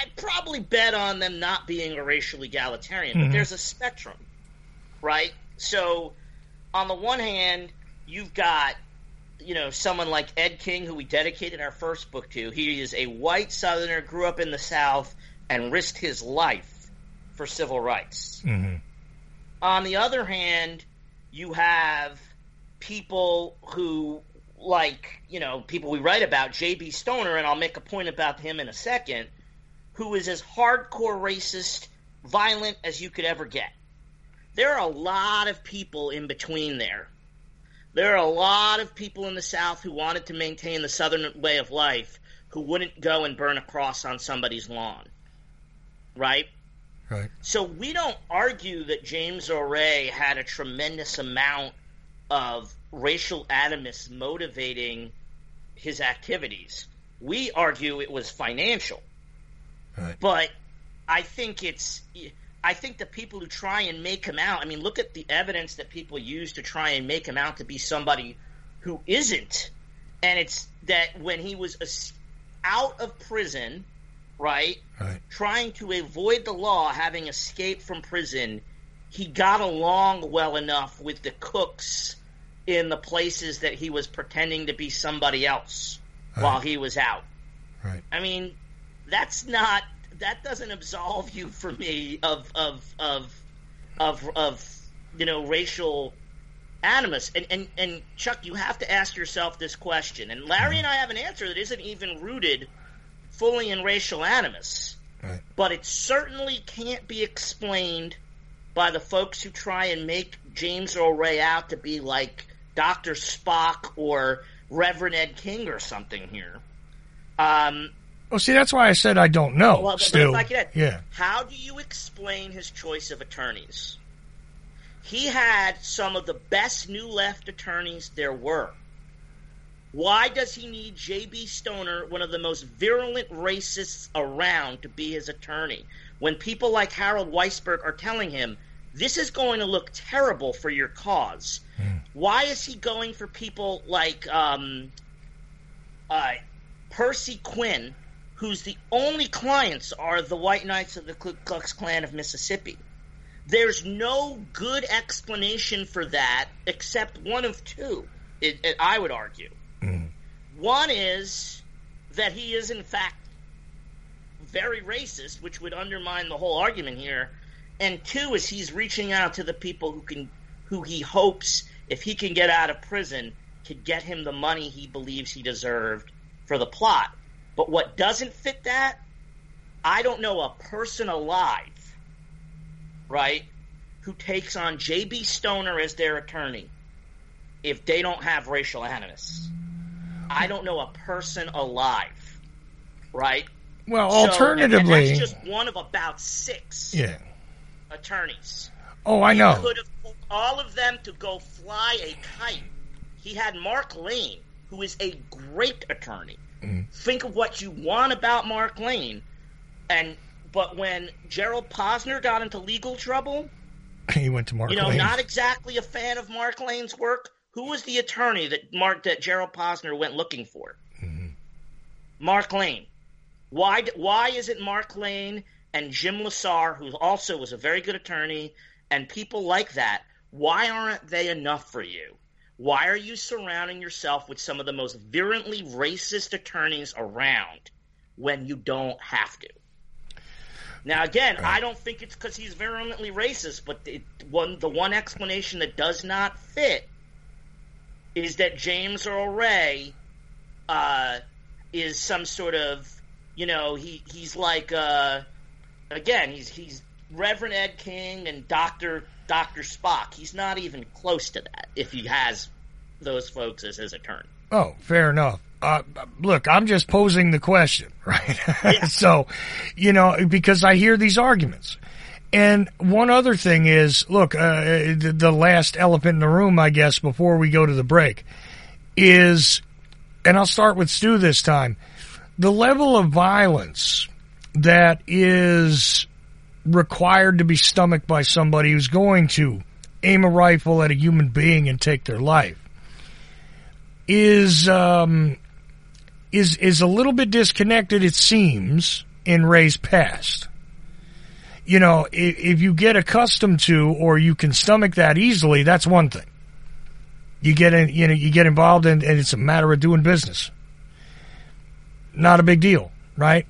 I'd probably bet on them not being a racial egalitarian, but Mhm. there's a spectrum, right? So, on the one hand, you've got, you know, someone like Ed King, who we dedicated our first book to. He is a white Southerner, grew up in the South, and risked his life for civil rights. hmm On the other hand, you have people who, like, you know, people we write about, J.B. Stoner, and I'll make a point about him in a second, who is as hardcore racist, violent as you could ever get. There are a lot of people in between there. There are a lot of people in the South who wanted to maintain the Southern way of life who wouldn't go and burn a cross on somebody's lawn. Right? Right. So we don't argue that James Earl Ray had a tremendous amount of racial animus motivating his activities. We argue it was financial. Right. But I think it's I think the people who try and make him out, I mean look at the evidence that people use to try and make him out to be somebody who isn't. And it's that when he was out of prison, right? Right. trying to avoid the law, having escaped from prison, he got along well enough with the cooks in the places that he was pretending to be somebody else while he was out. Right. I mean, that's not that doesn't absolve you for me of of of of of you know racial animus. And and and Chuck, you have to ask yourself this question. And Larry and I have an answer that isn't even rooted fully in racial animus Right. but it certainly can't be explained by the folks who try and make James Earl Ray out to be like Dr. Spock or Reverend Ed King or something here. Um, Well, see, that's why I said I don't know. well, but Stu. if I could add, yeah. How do you explain his choice of attorneys? He had some of the best new left attorneys there were. Why does he need J.B. Stoner, one of the most virulent racists around, to be his attorney? When people like Harold Weisberg are telling him, this is going to look terrible for your cause. Why is he going for people like um, uh, Percy Quinn, whose the only clients are the White Knights of the Ku Klux Klan of Mississippi? There's no good explanation for that except one of two, it, it, I would argue. Mm-hmm. One is that he is, in fact, very racist, which would undermine the whole argument here. And two is he's reaching out to the people who can, who he hopes, if he can get out of prison, could get him the money he believes he deserved for the plot. But what doesn't fit that, I don't know a person alive, right, who takes on J.B. Stoner as their attorney if they don't have racial animus. I don't know a person alive, right? Well, So- alternatively, that's just one of about six yeah. attorneys. Oh, I He know. could have told all of them to go fly a kite. He had Mark Lane, who is a great attorney. Think of what you want about Mark Lane, and but when Gerald Posner got into legal trouble, He went to Mark You know, Lane. not exactly a fan of Mark Lane's work. Who was the attorney that Mark that Gerald Posner went looking for? Mm-hmm. Mark Lane. Why? Why is it Mark Lane and Jim Lesar, who also was a very good attorney, and people like that? Why aren't they enough for you? Why are you surrounding yourself with some of the most virulently racist attorneys around when you don't have to? Now, again, I don't think it's because he's virulently racist, but it, one the one explanation that does not fit is that James Earl Ray uh, is some sort of, you know, he he's like, uh, again, he's he's Reverend Ed King and Doctor Doctor Spock. He's not even close to that if he has those folks as his attorney. Oh, fair enough. Uh, look, I'm just posing the question, right? so, you know, because I hear these arguments. And one other thing is, look, uh, the, the last elephant in the room, I guess, before we go to the break, is, and I'll start with Stu this time, the level of violence that is required to be stomached by somebody who's going to aim a rifle at a human being and take their life is um, is is a little bit disconnected. It seems in Ray's past. You know, if, if you get accustomed to or you can stomach that easily, that's one thing. You get in, you know, you get involved in, and it's a matter of doing business. Not a big deal, right?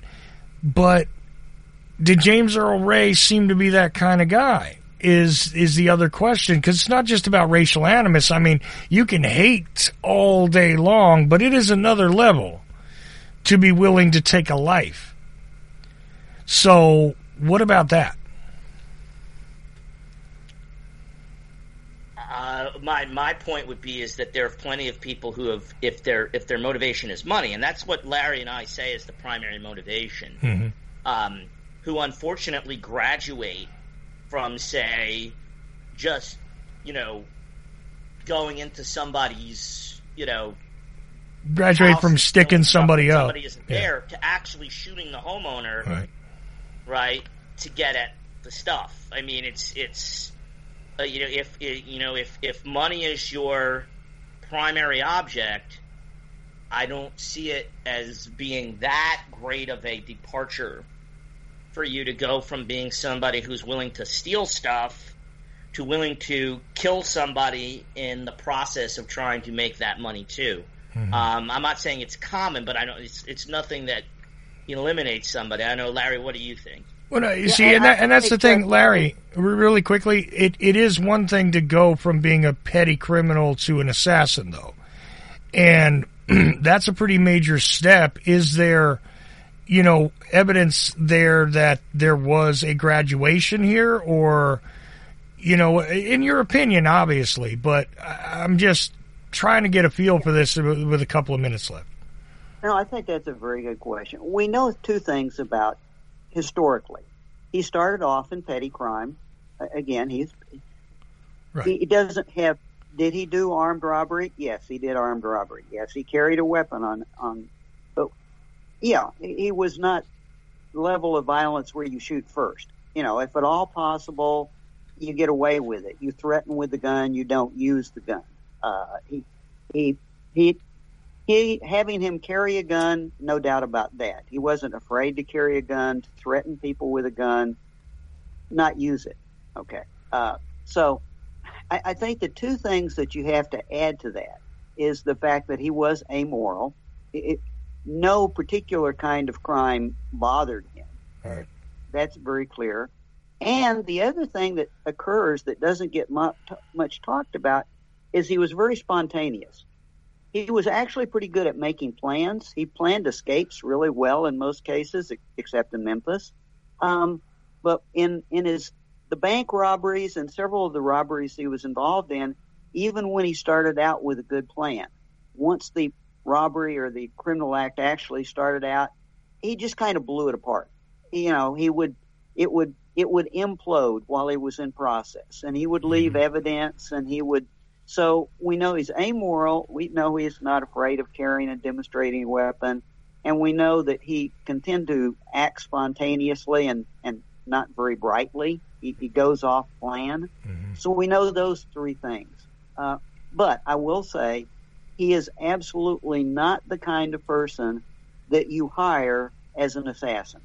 But did James Earl Ray seem to be that kind of guy? Is is the other question because it's not just about racial animus. I mean, you can hate all day long, but it is another level to be willing to take a life. So, what about that? Uh, my my point would be is that there are plenty of people who have if their if their motivation is money, and that's what Larry and I say is the primary motivation. Um, who unfortunately graduate from say just you know going into somebody's you know Graduate from sticking somebody up. Somebody isn't Yeah. there to actually shooting the homeowner Right. right to get at the stuff i mean it's it's uh, you know if you know if if money is your primary object i don't see it as being that great of a departure for you to go from being somebody who's willing to steal stuff to willing to kill somebody in the process of trying to make that money too um, i'm not saying it's common but i know it's it's nothing that eliminates somebody i know larry what do you think Well, no, you Yeah, see, and, that, and that's the thing, that- Larry. Really quickly, it, it is one thing to go from being a petty criminal to an assassin, though, and that's a pretty major step. Is there, you know, evidence there that there was a graduation here, or, you know, in your opinion, obviously, but I'm just trying to get a feel for this with with a couple of minutes left. No, I think that's a very good question. We know two things about historically. He started off in petty crime. Again, he's Right. he doesn't have. Did he do armed robbery? Yes, he did armed robbery. Yes, he carried a weapon on on. Yeah, he was not level of violence where you shoot first. You know, if at all possible, you get away with it. You threaten with the gun. You don't use the gun. Uh, he he he he having him carry a gun, no doubt about that. He wasn't afraid to carry a gun, to threaten people with a gun, not use it. Okay. Uh, so I, I think the two things that you have to add to that is the fact that he was amoral. It- no particular kind of crime bothered him. Right. That's very clear. And the other thing that occurs that doesn't get much, much talked about is he was very spontaneous he was actually pretty good at making plans. He planned escapes really well in most cases, except in Memphis. Um, but in in his the bank robberies and several of the robberies he was involved in, even when he started out with a good plan, once the robbery or the criminal act actually started out, he just kind of blew it apart. You know, he would it would it would implode while he was in process, and he would leave evidence, and he would so we know he's amoral. We know he's not afraid of carrying and demonstrating a weapon. And we know that he can tend to act spontaneously and, and not very brightly. he, he goes off plan. So we know those three things. Uh, but I will say he is absolutely not the kind of person that you hire as an assassin.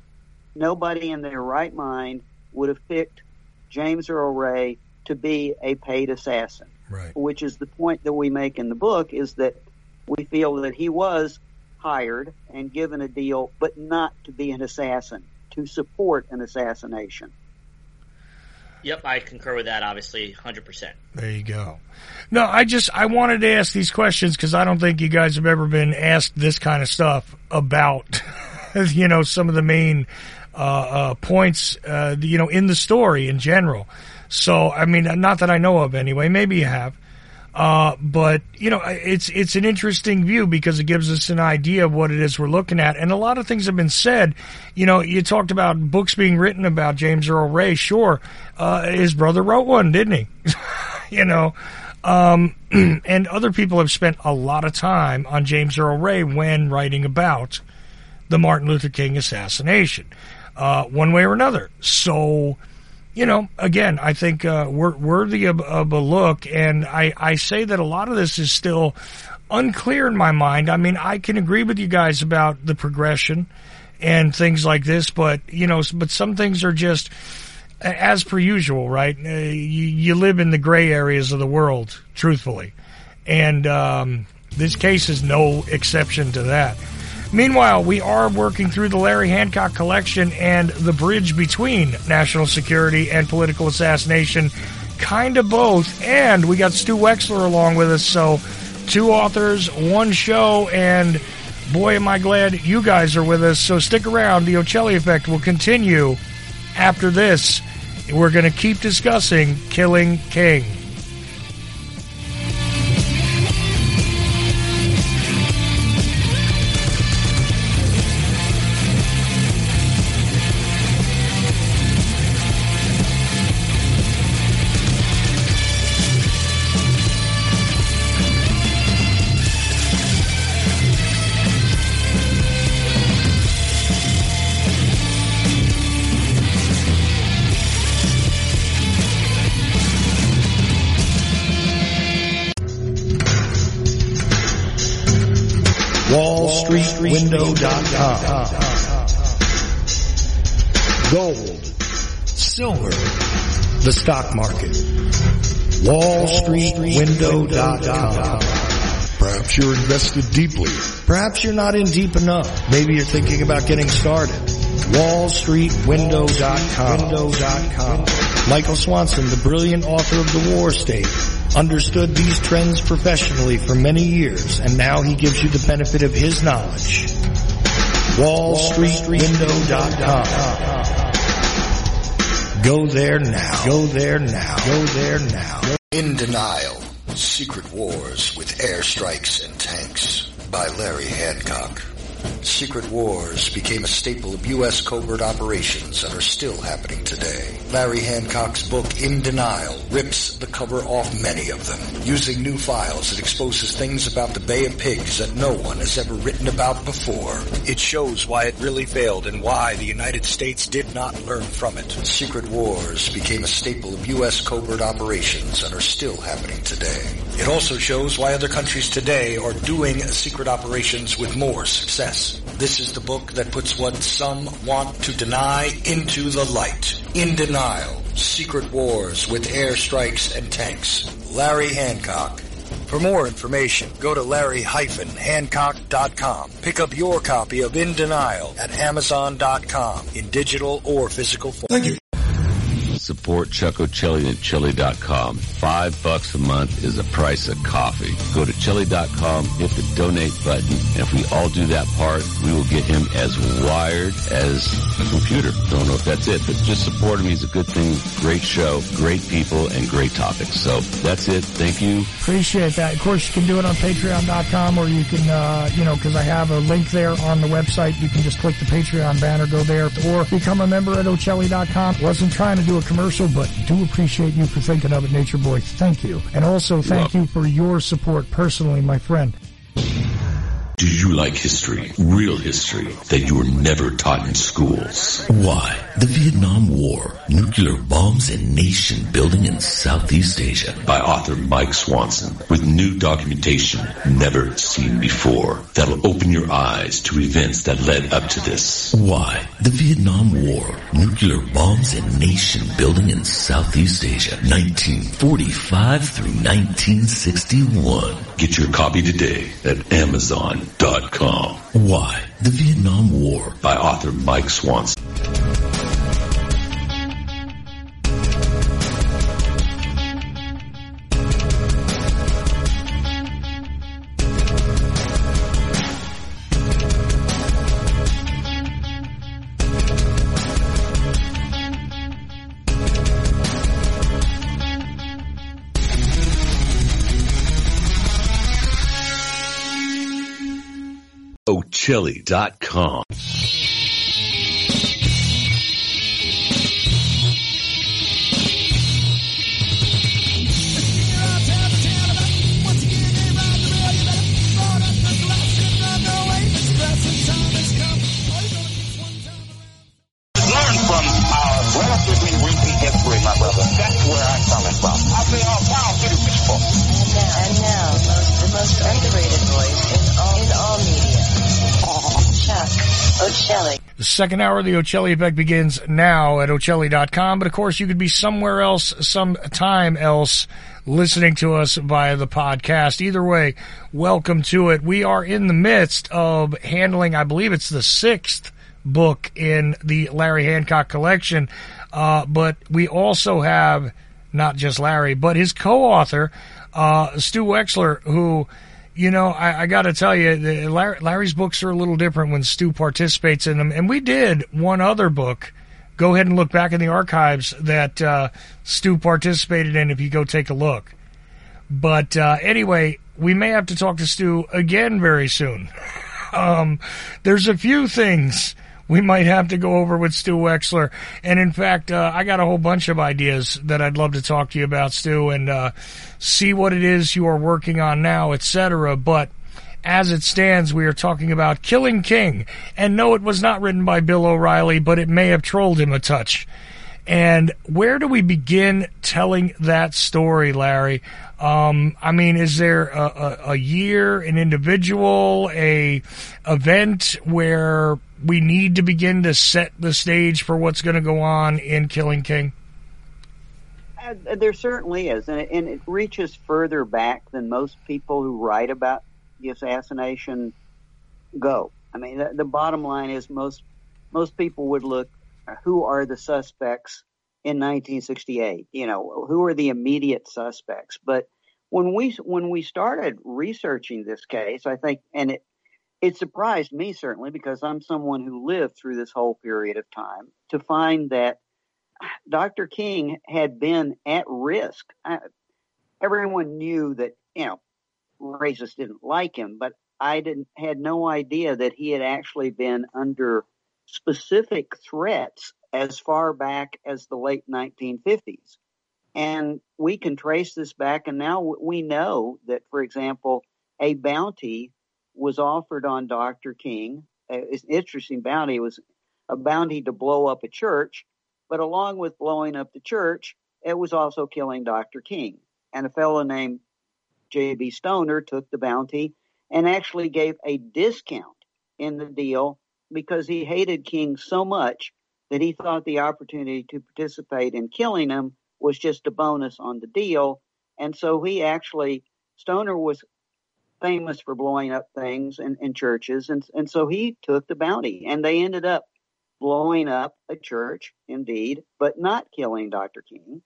Nobody in their right mind would have picked James Earl Ray to be a paid assassin, Right. which is the point that we make in the book is that we feel that he was hired and given a deal, but not to be an assassin, to support an assassination. Yep, I concur with that. Obviously, hundred percent. There you go. No, I just I wanted to ask these questions because I don't think you guys have ever been asked this kind of stuff about, you know, some of the main uh, uh, points, uh, you know, in the story in general. So, I mean, not that I know of anyway. Maybe you have. Uh, but you know, it's it's an interesting view because it gives us an idea of what it is we're looking at, and a lot of things have been said. You know, you talked about books being written about James Earl Ray. Sure, uh, his brother wrote one, didn't he? you know, um, and other people have spent a lot of time on James Earl Ray when writing about the Martin Luther King assassination, uh, one way or another. So you know, again, I think uh, we're worthy of, of a look, and I, I say that a lot of this is still unclear in my mind. I mean, I can agree with you guys about the progression and things like this, but you know, but some things are just as per usual, right? Uh, you, you live in the gray areas of the world, truthfully, and um, this case is no exception to that. Meanwhile, we are working through the Larry Hancock collection and the bridge between national security and political assassination, kind of both. And we got Stu Wexler along with us, so two authors, one show, and boy, am I glad you guys are with us. So stick around. The Ochelli Effect will continue after this. We're going to keep discussing Killing King. WallStreetWindow.com. Gold, silver, the stock market. WallStreetWindow.com. Perhaps you're invested deeply. Perhaps you're not in deep enough. Maybe you're thinking about getting started. WallStreetWindow.com. Window.com. Michael Swanson, the brilliant author of The War State, understood these trends professionally for many years, and now he gives you the benefit of his knowledge. WallStreetWindow.com. Go there now. Go there now. Go there now. In Denial, Secret Wars with Airstrikes and Tanks by Larry Hancock. Secret wars became a staple of U.S. covert operations and are still happening today. Larry Hancock's book, In Denial, rips the cover off many of them. Using new files, it exposes things about the Bay of Pigs that no one has ever written about before. It shows why it really failed and why the United States did not learn from it. Secret wars became a staple of U.S. covert operations and are still happening today. It also shows why other countries today are doing secret operations with more success. This is the book that puts what some want to deny into the light. In Denial, Secret Wars with Airstrikes and Tanks. Larry Hancock. For more information, go to larry-hancock.com. Pick up your copy of In Denial at amazon.com in digital or physical form. Thank you. Support Chuck Ochelli at Chili.com. Five bucks a month is the price of coffee. Go to Chili.com, hit the donate button, and if we all do that part, we will get him as wired as a computer. Don't know if that's it, but just support him. He's a good thing. Great show, great people, and great topics. So that's it. Thank you. Appreciate that. Of course, you can do it on patreon.com or you can, uh, you know, because I have a link there on the website. You can just click the Patreon banner, go there, or become a member at Ochelli.com. Wasn't trying to do a commercial, but do appreciate you for thinking of it, Nature Boy. Thank you. And also thank you for your support personally, my friend. Do you like history? Real history that you were never taught in schools? Why? The Vietnam War, nuclear bombs and nation building in Southeast Asia by author Mike Swanson with new documentation never seen before that'll open your eyes to events that led up to this. Why? The Vietnam War, nuclear bombs and nation building in Southeast Asia 1945 through 1961. Get your copy today at Amazon.com. Why? The Vietnam War by author Mike Swanson. Now, most, the most underrated voice in all, in all media. Chuck Ochelli. The second hour of the Ochelli Effect begins now at Ochelli.com, but of course you could be somewhere else, sometime else, listening to us via the podcast. Either way, welcome to it. We are in the midst of handling, I believe it's the sixth book in the Larry Hancock collection, uh, but we also have not just Larry, but his co-author, uh, Stu Wexler, who you know, I, I got to tell you, the, Larry, Larry's books are a little different when Stu participates in them. And we did one other book. Go ahead and look back in the archives that uh, Stu participated in if you go take a look. But uh, anyway, we may have to talk to Stu again very soon. um, there's a few things we might have to go over with Stu Wexler. And in fact, uh, I got a whole bunch of ideas that I'd love to talk to you about, Stu, and uh, see what it is you are working on now, etc. But as it stands, we are talking about Killing King. And no, it was not written by Bill O'Reilly, but it may have trolled him a touch. And where do we begin telling that story, Larry? Um, I mean, is there a, a, a year, an individual, a event where we need to begin to set the stage for what's going to go on in Killing King? Uh, there certainly is, and it, and it reaches further back than most people who write about the assassination go. I mean, the, the bottom line is most most people would look uh, who are the suspects in 1968. You know, who are the immediate suspects? But when we when we started researching this case, I think, and it it surprised me certainly because I'm someone who lived through this whole period of time to find that Dr. King had been at risk. I, everyone knew that, you know, racists didn't like him, but I didn't had no idea that he had actually been under specific threats as far back as the late 1950s. And we can trace this back, and now we know that, for example, a bounty was offered on Dr. King. Uh, it's an interesting bounty. It was a bounty to blow up a church, but along with blowing up the church, it was also killing Dr. King. And a fellow named J.B. Stoner took the bounty and actually gave a discount in the deal because he hated King so much that he thought the opportunity to participate in killing him was just a bonus on the deal. And so he actually, Stoner was famous for blowing up things in, in churches. And, and so he took the bounty and they ended up blowing up a church, indeed, but not killing Dr. King.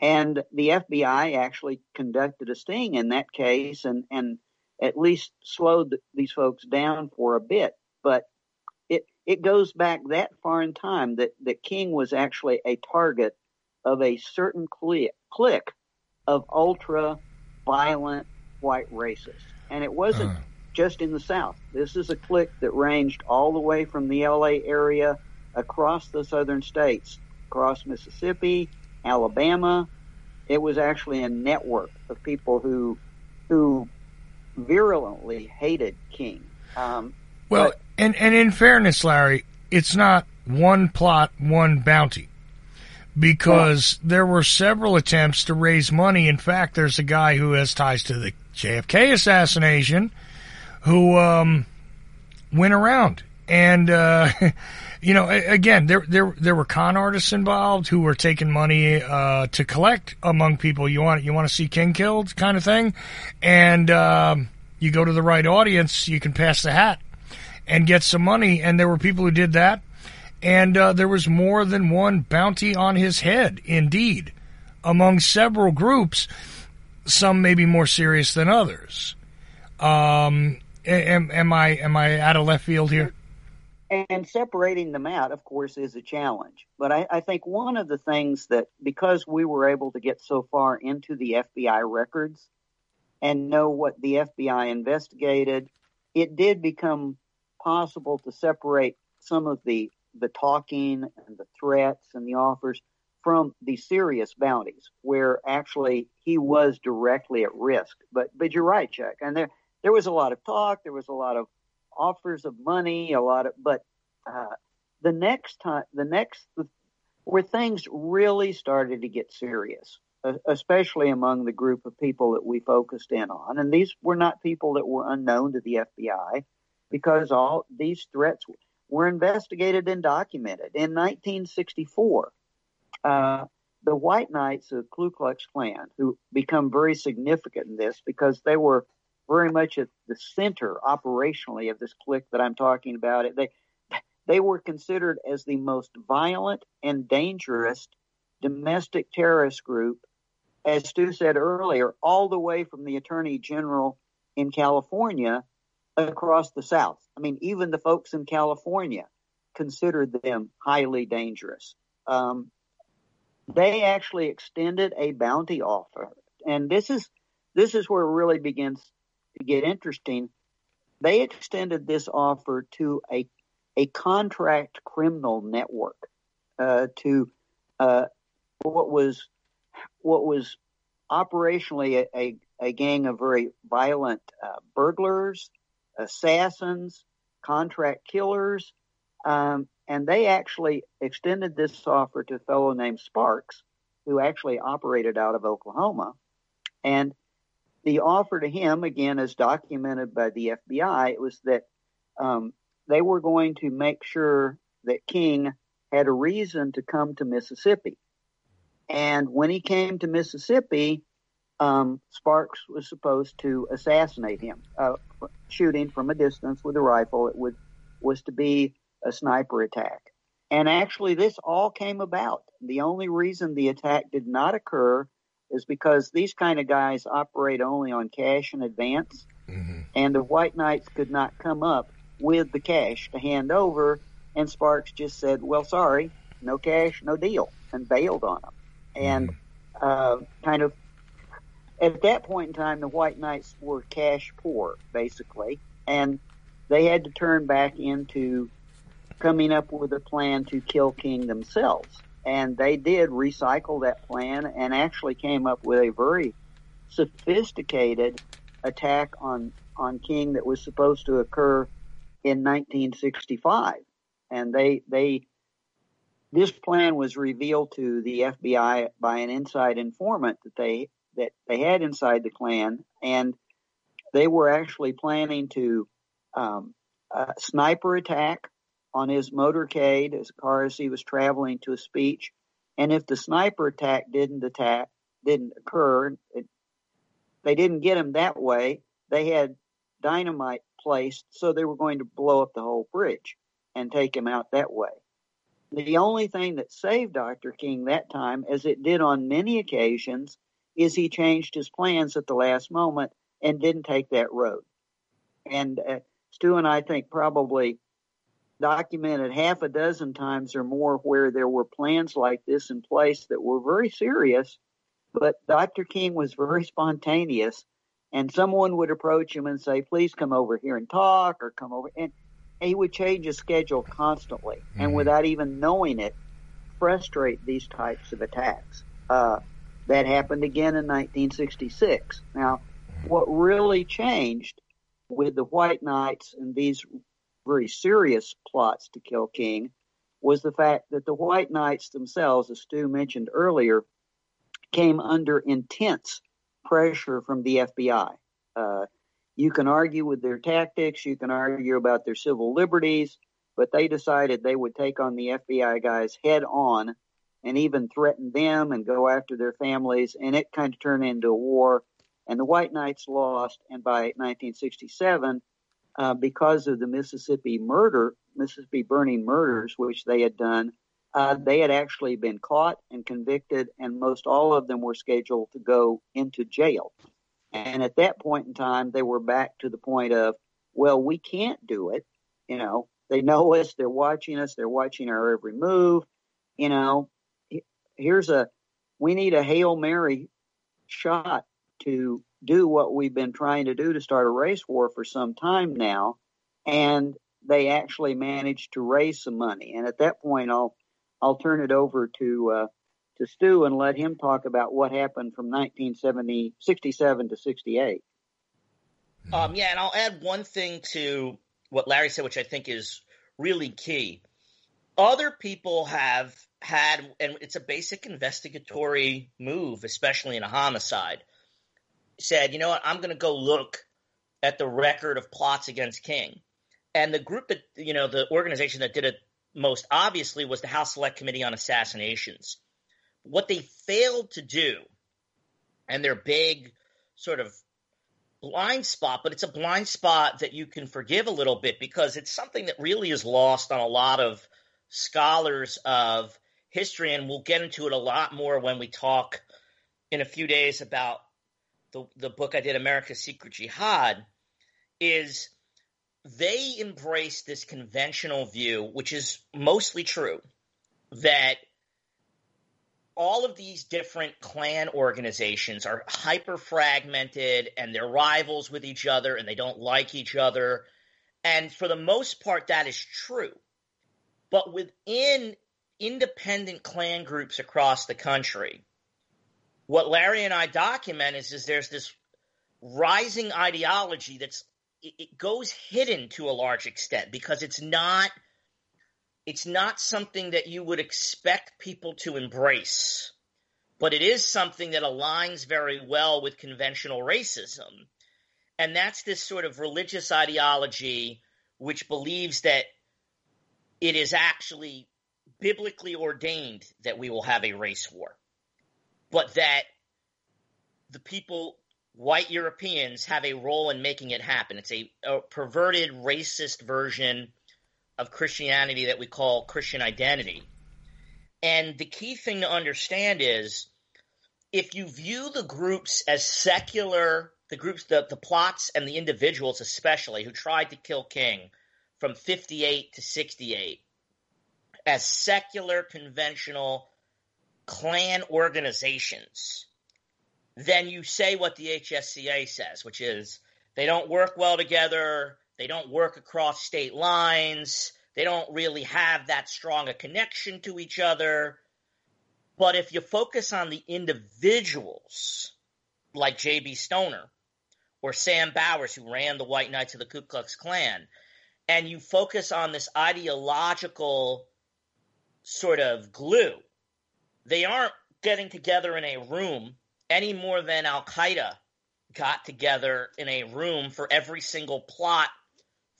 And the FBI actually conducted a sting in that case and, and at least slowed these folks down for a bit. But it, it goes back that far in time that, that King was actually a target of a certain clique, clique of ultra violent white racists. And it wasn't uh. just in the South. This is a clique that ranged all the way from the LA area across the southern states, across Mississippi, Alabama. It was actually a network of people who who virulently hated King. Um, Well, but- and and in fairness, Larry, it's not one plot, one bounty. Because there were several attempts to raise money. In fact, there's a guy who has ties to the JFK assassination who um, went around. And uh, you know again there there there were con artists involved who were taking money uh, to collect among people. You want you want to see King killed kind of thing? And um, you go to the right audience you can pass the hat and get some money. And there were people who did that. And uh, there was more than one bounty on his head indeed among several groups some may be more serious than others um, am, am I am I out of left field here? and separating them out, of course, is a challenge. But I, I think one of the things that, because we were able to get so far into the FBI records and know what the FBI investigated, it did become possible to separate some of the the talking and the threats and the offers from the serious bounties, where actually he was directly at risk. But but you're right, Chuck, and there there was a lot of talk, there was a lot of offers of money, a lot of, but uh, the next time, the next, where things really started to get serious, uh, especially among the group of people that we focused in on, and these were not people that were unknown to the FBI, because all these threats were investigated and documented. In 1964, uh, the White Knights of Ku Klux Klan, who become very significant in this because they were very much at the center operationally of this clique that I'm talking about. They they were considered as the most violent and dangerous domestic terrorist group, as Stu said earlier, all the way from the Attorney General in California across the South. I mean, even the folks in California considered them highly dangerous. Um, they actually extended a bounty offer, and this is this is where it really begins to get interesting, they extended this offer to a a contract criminal network uh, to uh, what was what was operationally a, a, a gang of very violent uh, burglars, assassins, contract killers, um, and they actually extended this offer to a fellow named Sparks, who actually operated out of Oklahoma, and the offer to him, again, as documented by the FBI, it was that um, they were going to make sure that King had a reason to come to Mississippi. And when he came to Mississippi, um, Sparks was supposed to assassinate him, uh, shooting from a distance with a rifle. It would was to be a sniper attack. And actually, this all came about. The only reason the attack did not occur is because these kind of guys operate only on cash in advance, mm-hmm. and the White Knights could not come up with the cash to hand over, and Sparks just said, "Well, sorry, no cash, no deal," and bailed on them. And mm-hmm. uh, kind of at that point in time, the White Knights were cash poor, basically, and they had to turn back into coming up with a plan to kill King themselves. And they did recycle that plan and actually came up with a very sophisticated attack on on King that was supposed to occur in 1965 and they they this plan was revealed to the FBI by an inside informant that they that they had inside the Klan and they were actually planning to um, sniper attack on his motorcade as car as he was traveling to a speech. And if the sniper attack didn't attack, didn't occur, it, they didn't get him that way. They had dynamite placed, so they were going to blow up the whole bridge and take him out that way. The only thing that saved Dr. King that time, as it did on many occasions, is he changed his plans at the last moment and didn't take that road. And uh, Stu and I think probably documented half a dozen times or more where there were plans like this in place that were very serious, but Dr. King was very spontaneous and someone would approach him and say, please come over here and talk or come over. And he would change his schedule constantly mm-hmm. and without even knowing it, frustrate these types of attacks. Uh, that happened again in 1966. Now, what really changed with the White Knights and these very serious plots to kill King was the fact that the White Knights themselves, as Stu mentioned earlier, came under intense pressure from the FBI. Uh, you can argue with their tactics, you can argue about their civil liberties, but they decided they would take on the FBI guys head on and even threaten them and go after their families, and it kind of turned into a war. And the White Knights lost, and by 1967, uh, because of the Mississippi murder, Mississippi burning murders, which they had done, uh, they had actually been caught and convicted, and most all of them were scheduled to go into jail. And at that point in time, they were back to the point of, well, we can't do it. You know, they know us, they're watching us, they're watching our every move. You know, here's a, we need a Hail Mary shot to do what we've been trying to do to start a race war for some time now. And they actually managed to raise some money. And at that point, I'll, I'll turn it over to, uh, to Stu and let him talk about what happened from 1970, 67 to 68. Um, yeah, and I'll add one thing to what Larry said, which I think is really key. Other people have had, and it's a basic investigatory move, especially in a homicide, said, you know what, I'm going to go look at the record of plots against King. And the group that, you know, the organization that did it most obviously was the House Select Committee on Assassinations. What they failed to do, and their big sort of blind spot, but it's a blind spot that you can forgive a little bit because it's something that really is lost on a lot of scholars of history, and we'll get into it a lot more when we talk in a few days about the, the book I did, America's Secret Jihad, is they embrace this conventional view, which is mostly true, that all of these different Klan organizations are hyper fragmented and they're rivals with each other and they don't like each other. And for the most part, that is true. But within independent Klan groups across the country. What Larry and I document is, is there's this rising ideology that's it, it goes hidden to a large extent because it's not it's not something that you would expect people to embrace, but it is something that aligns very well with conventional racism. And that's this sort of religious ideology which believes that it is actually biblically ordained that we will have a race war, but that the people, white Europeans, have a role in making it happen. It's a, a perverted, racist version of Christianity that we call Christian identity. And the key thing to understand is if you view the groups as secular, the groups, the, the plots and the individuals especially who tried to kill King from 58 to 68, as secular, conventional Klan organizations, then you say what the HSCA says, which is they don't work well together, they don't work across state lines, they don't really have that strong a connection to each other. But if you focus on the individuals, like J.B. Stoner or Sam Bowers, who ran the White Knights of the Ku Klux Klan, and you focus on this ideological sort of glue. They aren't getting together in a room any more than Al Qaeda got together in a room for every single plot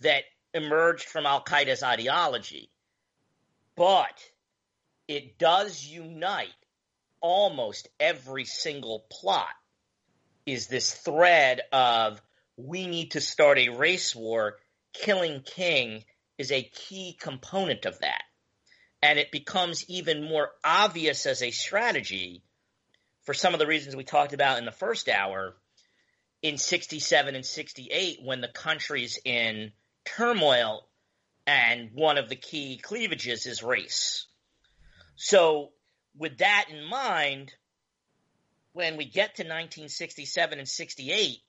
that emerged from Al Qaeda's ideology. But it does unite almost every single plot is this thread of we need to start a race war. Killing King is a key component of that and it becomes even more obvious as a strategy for some of the reasons we talked about in the first hour in 67 and 68 when the country's in turmoil and one of the key cleavages is race. So with that in mind, when we get to 1967 and 68,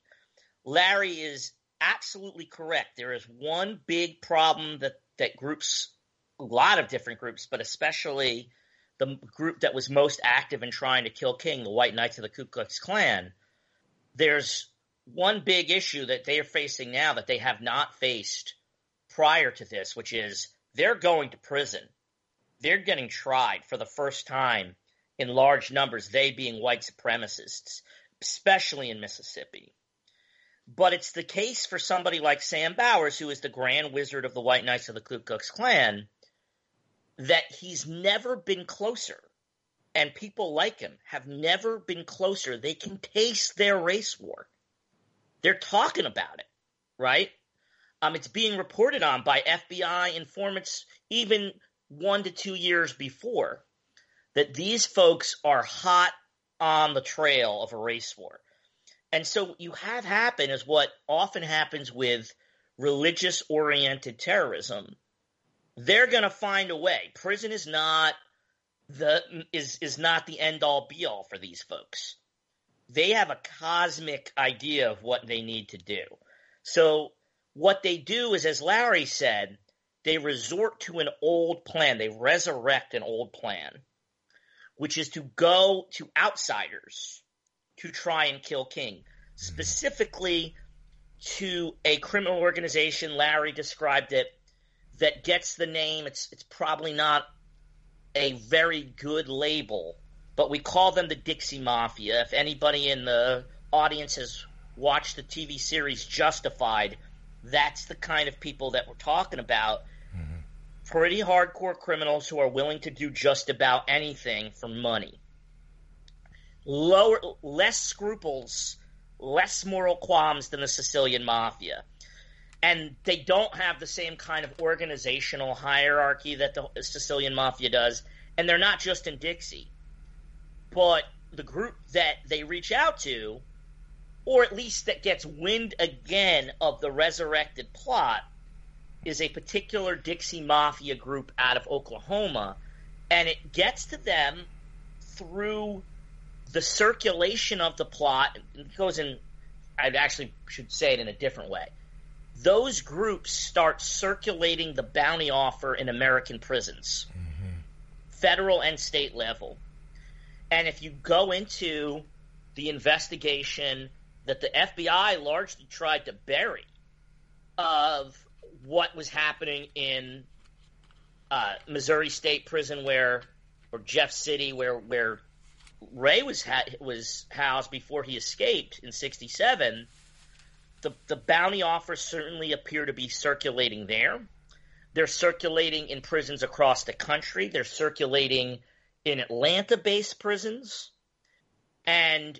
Larry is absolutely correct. There is one big problem that, that groups lot of different groups, but especially the group that was most active in trying to kill King, the White Knights of the Ku Klux Klan, there's one big issue that they are facing now that they have not faced prior to this, which is they're going to prison. They're getting tried for the first time in large numbers, they being white supremacists, especially in Mississippi. But it's the case for somebody like Sam Bowers, who is the grand wizard of the White Knights of the Ku Klux Klan, that he's never been closer. And people like him have never been closer. They can taste their race war. They're talking about it, right? Um, it's being reported on by FBI informants even one to two years before that these folks are hot on the trail of a race war. And so what you have happen is what often happens with religious oriented terrorism. They're going to find a way. Prison is not the is is not the end all be all for these folks. They have a cosmic idea of what they need to do. So what they do is as Larry said, they resort to an old plan. They resurrect an old plan, which is to go to outsiders to try and kill King, mm-hmm. specifically to a criminal organization. Larry described it that gets the name. It's it's probably not a very good label, but we call them the Dixie Mafia. If anybody in the audience has watched the TV series Justified, that's the kind of people that we're talking about. Mm-hmm. Pretty hardcore criminals who are willing to do just about anything for money lower, less scruples, less moral qualms than the Sicilian mafia. And they don't have the same kind of organizational hierarchy that the Sicilian mafia does. And they're not just in Dixie. But the group that they reach out to, or at least that gets wind again of the resurrected plot, is a particular Dixie Mafia group out of Oklahoma. And it gets to them through the circulation of the plot It goes in. I actually should say it in a different way. Those groups start circulating the bounty offer in American prisons, mm-hmm. federal and state level. And if you go into the investigation that the FBI largely tried to bury of what was happening in uh, Missouri State Prison, where or Jeff City, where where Ray was ha- was housed before he escaped in '67, the the bounty offers certainly appear to be circulating there. They're circulating in prisons across the country. They're circulating in Atlanta-based prisons, and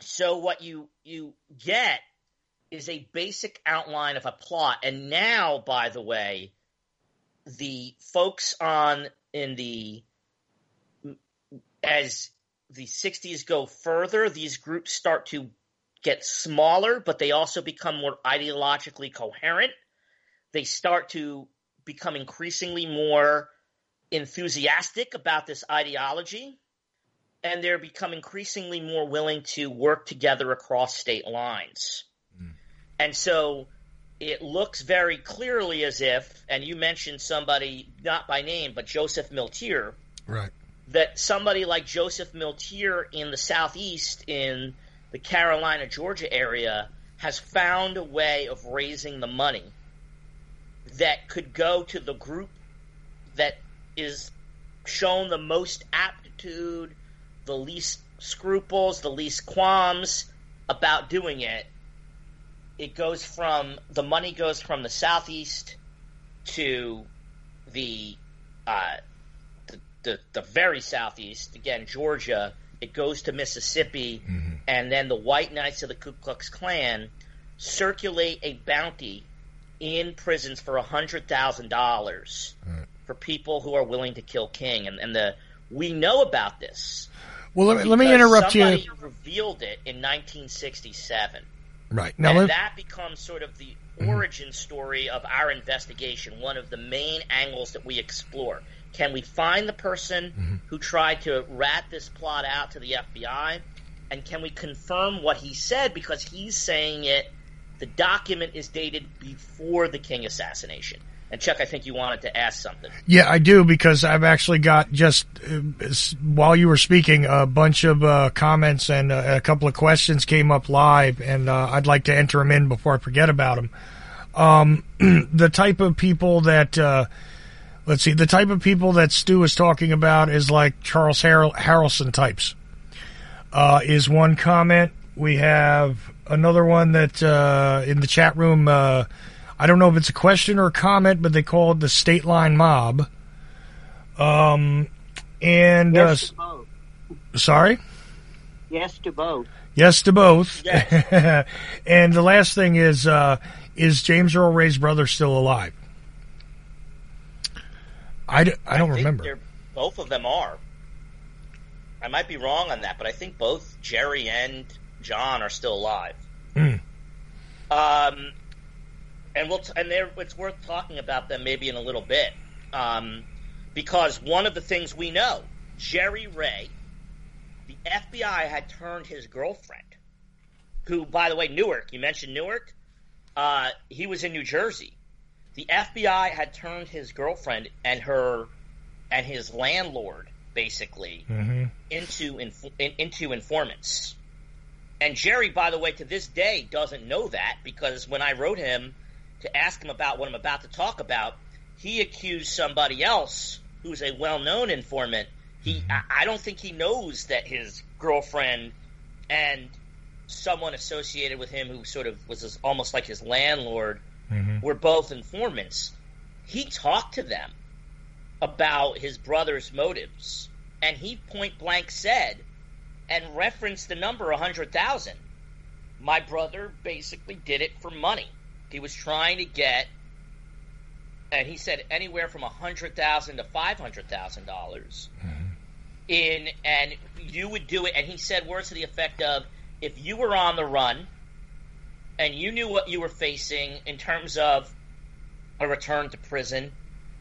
so what you you get is a basic outline of a plot. And now, by the way, the folks on in the as the 60s go further, these groups start to get smaller, but they also become more ideologically coherent. They start to become increasingly more enthusiastic about this ideology, and they're become increasingly more willing to work together across state lines. Mm. And so it looks very clearly as if, and you mentioned somebody, not by name, but Joseph Milteer. Right that somebody like Joseph Milteer in the southeast, in the Carolina, Georgia area, has found a way of raising the money that could go to the group that is shown the most aptitude, the least scruples, the least qualms about doing it. It goes from the money goes from the southeast to the uh, the, the very southeast, again, Georgia, it goes to Mississippi, mm-hmm. and then the White Knights of the Ku Klux Klan circulate a bounty in prisons for hundred thousand dollars for people who are willing to kill King, and, and the we know about this. Well, let me, let me interrupt somebody you. revealed it in 1967. Right now, and that becomes sort of the mm-hmm. origin story of our investigation. One of the main angles that we explore. Can we find the person mm-hmm. who tried to rat this plot out to the FBI? And can we confirm what he said because he's saying it? The document is dated before the King assassination. And Chuck, I think you wanted to ask something. Yeah, I do because I've actually got just uh, while you were speaking, a bunch of uh, comments and uh, a couple of questions came up live, and uh, I'd like to enter them in before I forget about them. Um, the type of people that, uh, let's see, the type of people that Stu is talking about is like Charles Harrel- Harrelson types. Uh, is one comment. We have another one that uh, in the chat room. Uh, I don't know if it's a question or a comment, but they call it the State Line Mob. Um, and uh, Yes to both. sorry, Yes to both. yes to both. and the last thing is, uh, is James Earl Ray's brother still alive? I, d- I don't think remember. Both of them are. I might be wrong on that, but I think both Jerry and John are still alive. Hmm. Um, and we'll t- and they're, it's worth talking about them maybe in a little bit, um, because one of the things we know, Jerry Ray, the FBI had turned his girlfriend, who, by the way, Newark. You mentioned Newark. Uh, he was in New Jersey. The FBI had turned his girlfriend and her and his landlord basically Mhm. into inf- in, into informants. And Jerry, by the way, to this day doesn't know that because when I wrote him to ask him about what I'm about to talk about, he accused somebody else who's a well-known informant. He, I, I don't think he knows that his girlfriend and someone associated with him who sort of was his, almost like his landlord Mm-hmm. were both informants. He talked to them about his brother's motives, and he point blank said and referenced the number a hundred thousand. My brother basically did it for money. He was trying to get, and he said anywhere from a hundred thousand to five hundred thousand dollars. Mm-hmm. In and you would do it, and he said words to the effect of, "If you were on the run, and you knew what you were facing in terms of a return to prison,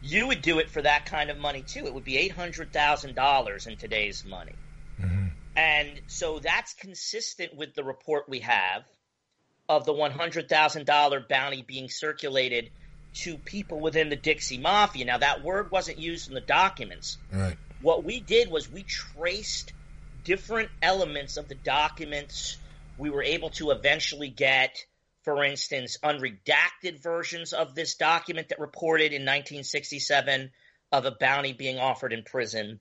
you would do it for that kind of money too. It would be eight hundred thousand dollars in today's money." Mm-hmm. And so that's consistent with the report we have of the $100,000 bounty being circulated to people within the Dixie Mafia. Now, that word wasn't used in the documents. Right. What we did was we traced different elements of the documents. We were able to eventually get, for instance, unredacted versions of this document that reported in 1967 of a bounty being offered in prison.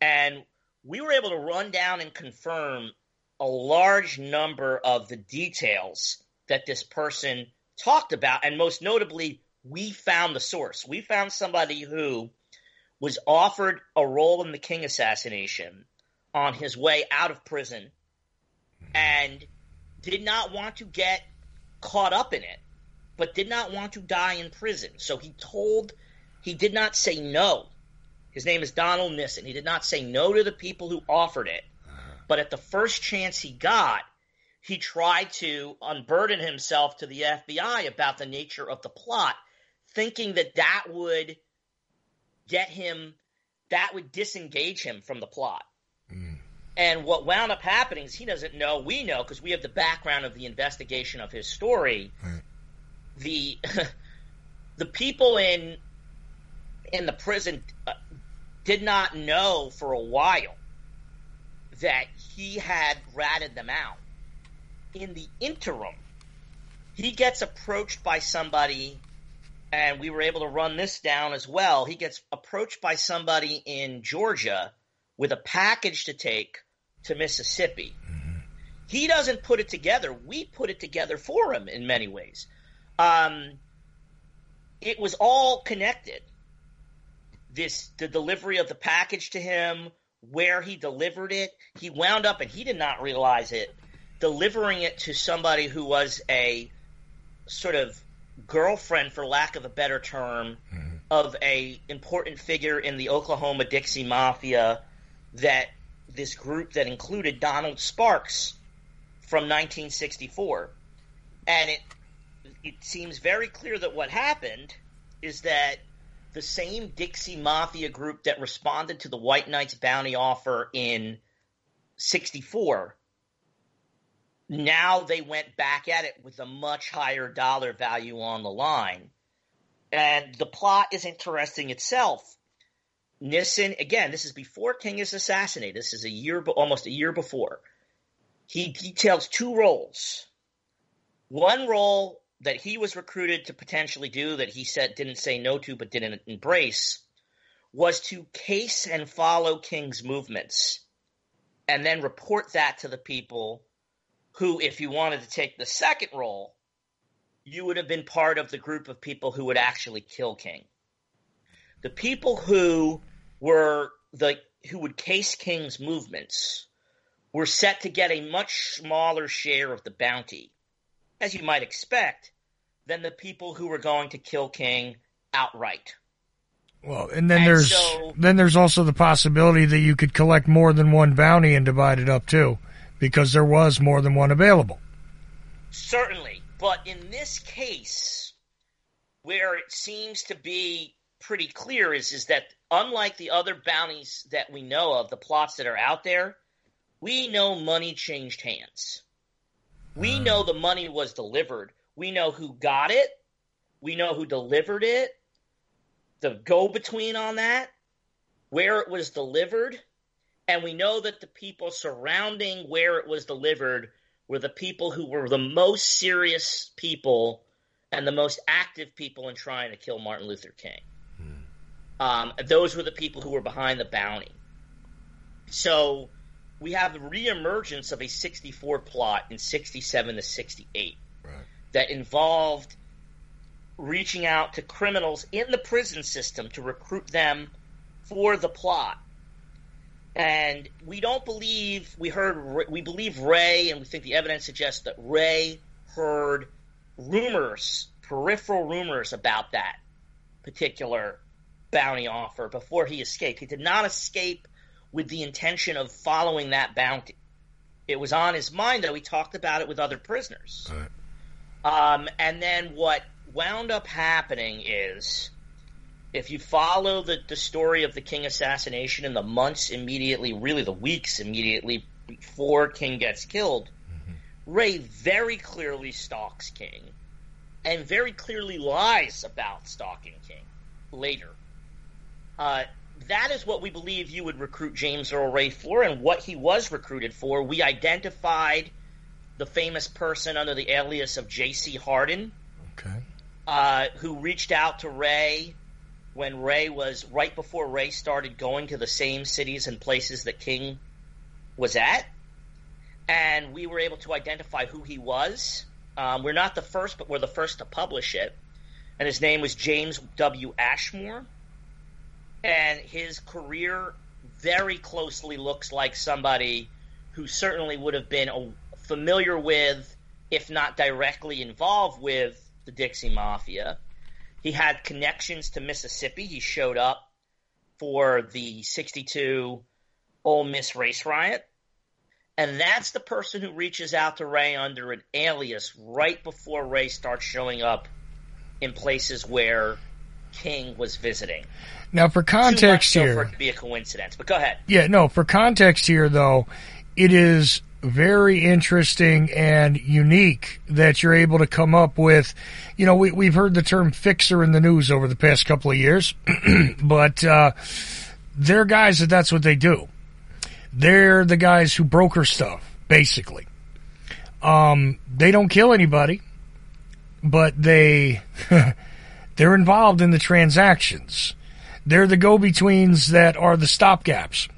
And we were able to run down and confirm a large number of the details that this person talked about. And most notably, we found the source. We found somebody who was offered a role in the King assassination on his way out of prison and did not want to get caught up in it, but did not want to die in prison. So he told, he did not say no. His name is Donald Nissen. He did not say no to the people who offered it, uh-huh. but at the first chance he got, he tried to unburden himself to the FBI about the nature of the plot, thinking that that would get him, that would disengage him from the plot. And what wound up happening is he doesn't know, we know, because we have the background of the investigation of his story. The the people in in the prison uh, did not know for a while that he had ratted them out. In the interim, he gets approached by somebody, and we were able to run this down as well. He gets approached by somebody in Georgia with a package to take to Mississippi. He doesn't put it together. We put it together for him in many ways. Um, it was all connected. This the delivery of the package to him, where he delivered it. He wound up, and he did not realize it, delivering it to somebody who was a sort of girlfriend, for lack of a better term, of a important figure in the Oklahoma Dixie Mafia. That this group that included Donald Sparks from 1964, and it it seems very clear that what happened is that the same Dixie Mafia group that responded to the White Knights bounty offer in 64 now they went back at it with a much higher dollar value on the line And the plot is interesting itself. Nissen, again, this is before King is assassinated. This is a year, almost a year before. He details two roles. One role that he was recruited to potentially do that he said didn't say no to but didn't embrace was to case and follow King's movements and then report that to the people who, if you wanted to take the second role, you would have been part of the group of people who would actually kill King. The people who were the who would case King's movements were set to get a much smaller share of the bounty, as you might expect, than the people who were going to kill King outright. Well, and then and there's so, then there's also the possibility that you could collect more than one bounty and divide it up too, because there was more than one available. Certainly, but in this case, where it seems to be pretty clear is is that unlike the other bounties that we know of, the plots that are out there, we know money changed hands. We uh. know the money was delivered. We know who got it. We know who delivered it the go between on that, where it was delivered, and we know that the people surrounding where it was delivered were the people who were the most serious people and the most active people in trying to kill Martin Luther King. Um, those were the people who were behind the bounty. So we have the reemergence of a 64 plot in 67 to 68 right. that involved reaching out to criminals in the prison system to recruit them for the plot. And we don't believe we heard we believe Ray, and we think the evidence suggests that Ray heard rumors, peripheral rumors about that particular bounty offer before he escaped. He did not escape with the intention of following that bounty. It was on his mind, though. He talked about it with other prisoners. Right. Um, and then what wound up happening is if you follow the, the story of the King assassination in the months immediately, really the weeks immediately before King gets killed, mm-hmm. Ray very clearly stalks King and very clearly lies about stalking King later. Uh, that is what we believe you would recruit James Earl Ray for and what he was recruited for. We identified the famous person under the alias of J.C. Hardin. Okay uh, who reached out to Ray when Ray was right before Ray started going to the same cities and places that King was at. And we were able to identify who he was. Um, we're not the first, but we're the first to publish it. And his name was James W. Ashmore. And his career very closely looks like somebody who certainly would have been familiar with, if not directly involved with, the Dixie Mafia. He had connections to Mississippi. He showed up for the 62 Ole Miss race riot. And that's the person who reaches out to Ray under an alias right before Ray starts showing up in places where King was visiting. Now, for context here, for it to be a coincidence. But go ahead. Yeah, no. For context here, though, it is very interesting and unique that you're able to come up with. You know, we, we've heard the term fixer in the news over the past couple of years, but uh, they're guys that that's what they do. They're the guys who broker stuff, basically. Um, they don't kill anybody, but they they're involved in the transactions. They're the go-betweens that are the stopgaps.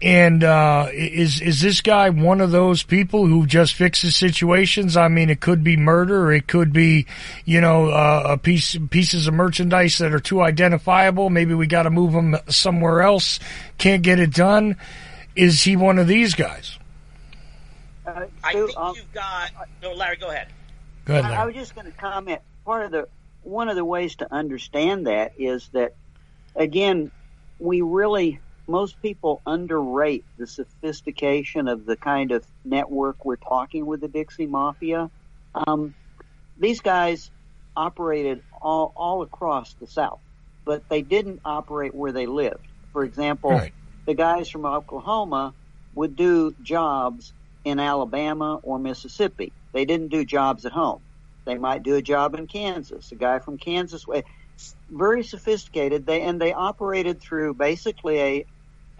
And uh, is is this guy one of those people who just fixes situations? I mean, it could be murder, it could be, you know, uh, a piece pieces of merchandise that are too identifiable. Maybe we got to move them somewhere else. Can't get it done. Is he one of these guys? Uh, I think um, you've got. No, Larry, go ahead. Go ahead. Larry. I was just going to comment. Part of the one of the ways to understand that is that, again, we really most people underrate the sophistication of the kind of network we're talking with the Dixie Mafia. Um, these guys operated all, all across the South, but they didn't operate where they lived. For example, right. the guys from Oklahoma would do jobs in Alabama or Mississippi. They didn't do jobs at home. They might do a job in Kansas. A guy from Kansas, eh, very sophisticated. They and they operated through basically a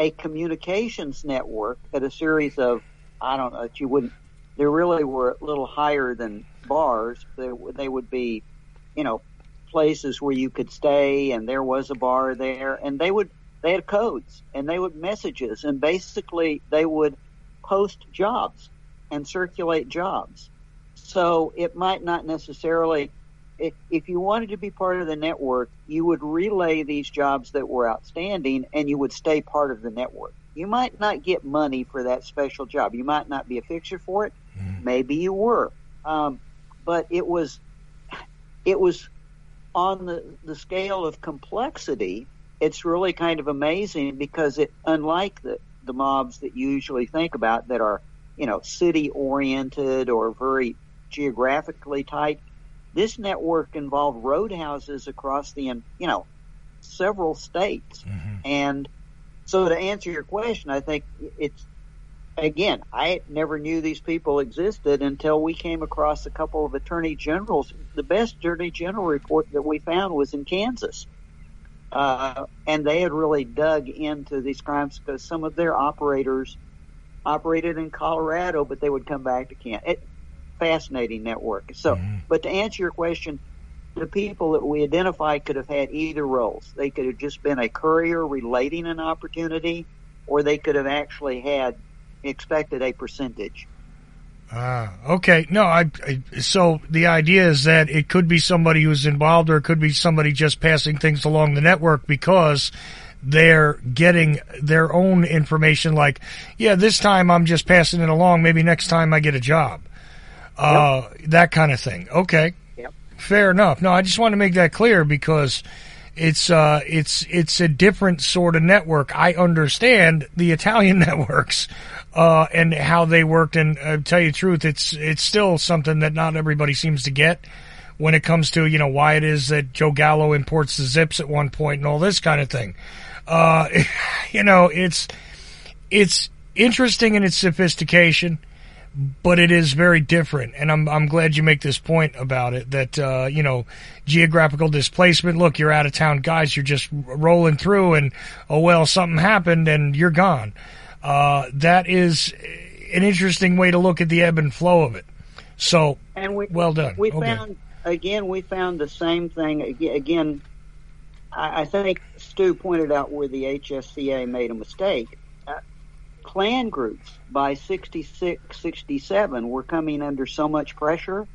a communications network at a series of I don't know that you wouldn't. They really were a little higher than bars. They, they would be, you know, places where you could stay, and there was a bar there, and they would they had codes and they would messages, and basically they would post jobs and circulate jobs. So it might not necessarily, if, if you wanted to be part of the network, you would relay these jobs that were outstanding and you would stay part of the network. You might not get money for that special job. You might not be a fixture for it. Mm. Maybe you were. Um, but it was, it was on the, the scale of complexity. It's really kind of amazing because it, unlike the, the mobs that you usually think about that are you know, city oriented or very geographically tight. This network involved roadhouses across the, you know, several states. Mm-hmm. And so to answer your question, I think it's, again, I never knew these people existed until we came across a couple of attorney generals. The best attorney general report that we found was in Kansas. Uh, and they had really dug into these crimes because some of their operators operated in Colorado, but they would come back to Kansas. It, fascinating network. So, mm-hmm. but to answer your question, the people that we identified could have had either roles. They could have just been a courier relating an opportunity, or they could have actually had expected a percentage. Ah, okay. No, I, I, so the idea is that it could be somebody who's involved, or it could be somebody just passing things along the network because they're getting their own information like, yeah, this time I'm just passing it along. Maybe next time I get a job. Uh, yep. that kind of thing. Okay. Yep. Fair enough. No, I just want to make that clear because it's, uh, it's, it's a different sort of network. I understand the Italian networks, uh, and how they worked. And uh, tell you the truth, it's, it's still something that not everybody seems to get when it comes to, you know, why it is that Joe Gallo imports the zips at one point and all this kind of thing. Uh, you know, it's it's interesting in its sophistication, but it is very different. And I'm I'm glad you make this point about it. That uh, you know, geographical displacement. Look, you're out of town, guys. You're just rolling through, and oh well, something happened, and you're gone. Uh, that is an interesting way to look at the ebb and flow of it. So, and we, well done. We okay. found again, we found the same thing again I, I think Stu pointed out where the HSCA made a mistake. Klan groups by 66, 67 were coming under so much pressure.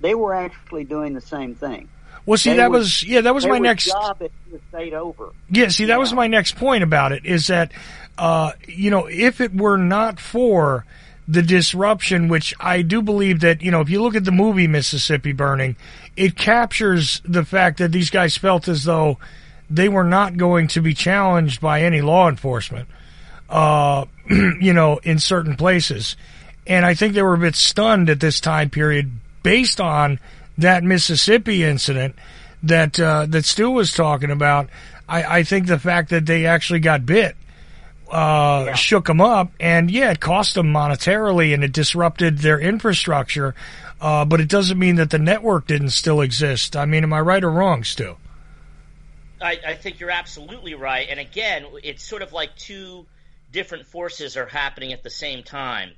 They were actually doing the same thing. Well, see, they that was yeah, that was my next job at the state over. Yeah, see, that yeah. was my next point about it. Is that uh, you know, if it were not for the disruption, which I do believe that, you know, if you look at the movie Mississippi Burning, it captures the fact that these guys felt as though they were not going to be challenged by any law enforcement, uh, you know, in certain places. And I think they were a bit stunned at this time period based on that Mississippi incident that, uh, that Stu was talking about. I, I think the fact that they actually got bit uh, yeah. shook them up, and yeah, it cost them monetarily and it disrupted their infrastructure. Uh, but it doesn't mean that the network didn't still exist. I mean, am I right or wrong, Stu? I, I think you're absolutely right. And again, it's sort of like two different forces are happening at the same time.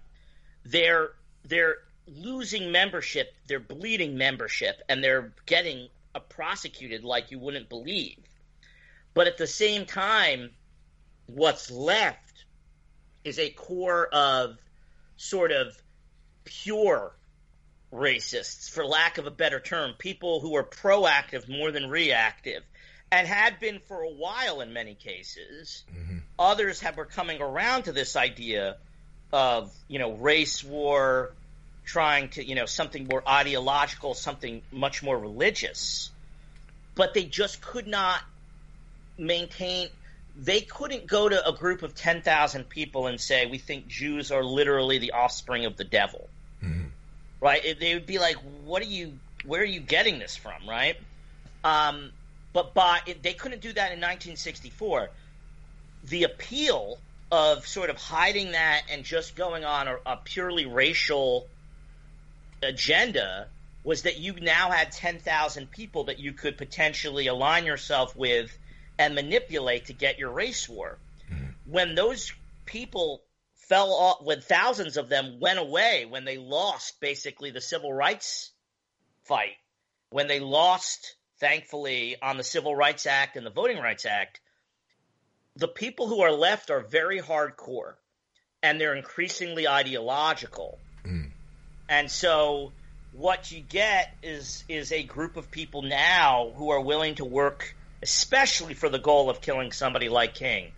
They're they're losing membership, they're bleeding membership, and they're getting prosecuted like you wouldn't believe. But at the same time, what's left is a core of sort of pure racists, for lack of a better term, people who are proactive more than reactive, and had been for a while in many cases. Mm-hmm. Others have were coming around to this idea of you know race war, trying to you know something more ideological, something much more religious, but they just could not maintain they couldn't go to a group of 10,000 people and say, we think Jews are literally the offspring of the devil. Mm-hmm. Right? They would be like, what are you, where are you getting this from? Right? Um, but by, they couldn't do that in 1964. The appeal of sort of hiding that and just going on a, a purely racial agenda was that you now had 10,000 people that you could potentially align yourself with and manipulate to get your race war. Mm-hmm. When those people fell off, when thousands of them went away, when they lost basically the civil rights fight, when they lost, thankfully, on the Civil Rights Act and the Voting Rights Act, the people who are left are very hardcore and they're increasingly ideological. Mm. And so what you get is is a group of people now who are willing to work especially for the goal of killing somebody like King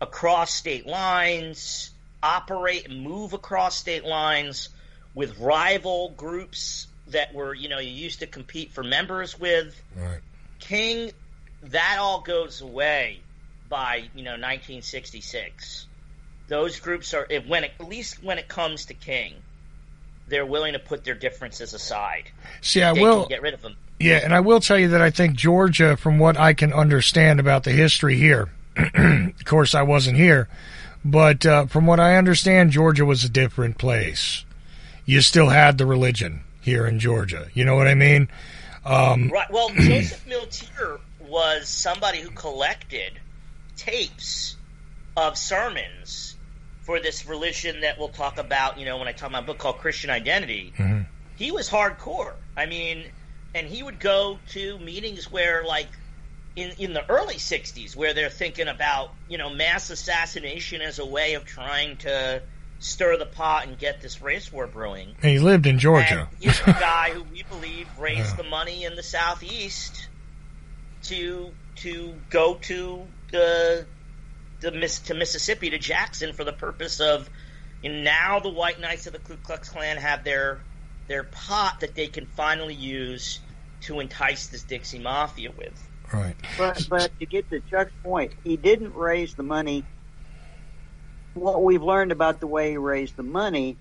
across state lines, operate and move across state lines with rival groups that were, you know, you used to compete for members with. Right. King, that all goes away by you know 1966. Those groups are if- when it, at least when it comes to King, they're willing to put their differences aside. See, I they will. get rid of them. Yeah, and I will tell you that I think Georgia, from what I can understand about the history here, of course I wasn't here, but uh, from what I understand, Georgia was a different place. You still had the religion here in Georgia. You know what I mean? Um, Right. Well, Joseph Milteer was somebody who collected tapes of sermons for this religion that we'll talk about. You know, when I talk about a book called Christian Identity, mm-hmm. he was hardcore. I mean, and he would go to meetings where, like, in in the early '60s, where they're thinking about you know mass assassination as a way of trying to stir the pot and get this race war brewing. and he lived in Georgia. And he's the guy who we believe raised the money in the southeast to to go to the the Miss to Mississippi to Jackson for the purpose of and now the White Knights of the Ku Klux Klan have their their pot that they can finally use to entice this Dixie Mafia with. Right. But but to get to Chuck's point, he didn't raise the money. What we've learned about the way he raised the money,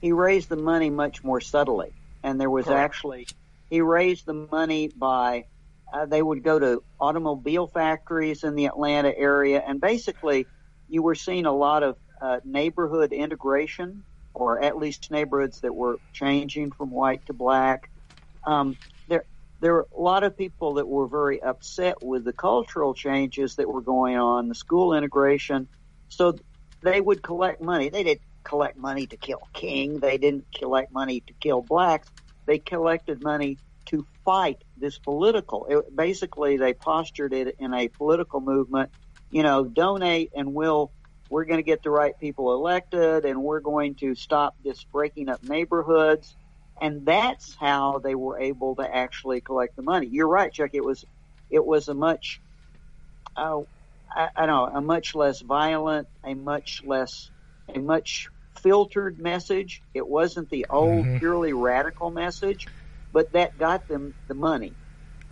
he raised the money much more subtly, and there was Correct. actually he raised the money by uh, they would go to automobile factories in the Atlanta area, and basically you were seeing a lot of uh, neighborhood integration, or at least neighborhoods that were changing from white to black. Um, there, there were a lot of people that were very upset with the cultural changes that were going on, the school integration. So they would collect money. They didn't collect money to kill King. They didn't collect money to kill blacks. They collected money to fight this political. It, basically, they postured it in a political movement. You know, donate and we'll we're going to get the right people elected, and we're going to stop this breaking up neighborhoods. And that's how they were able to actually collect the money. You're right, Chuck. It was it was a much uh, I, I don't know a much less violent, a much less a much filtered message. It wasn't the old Mhm. purely radical message, but that got them the money,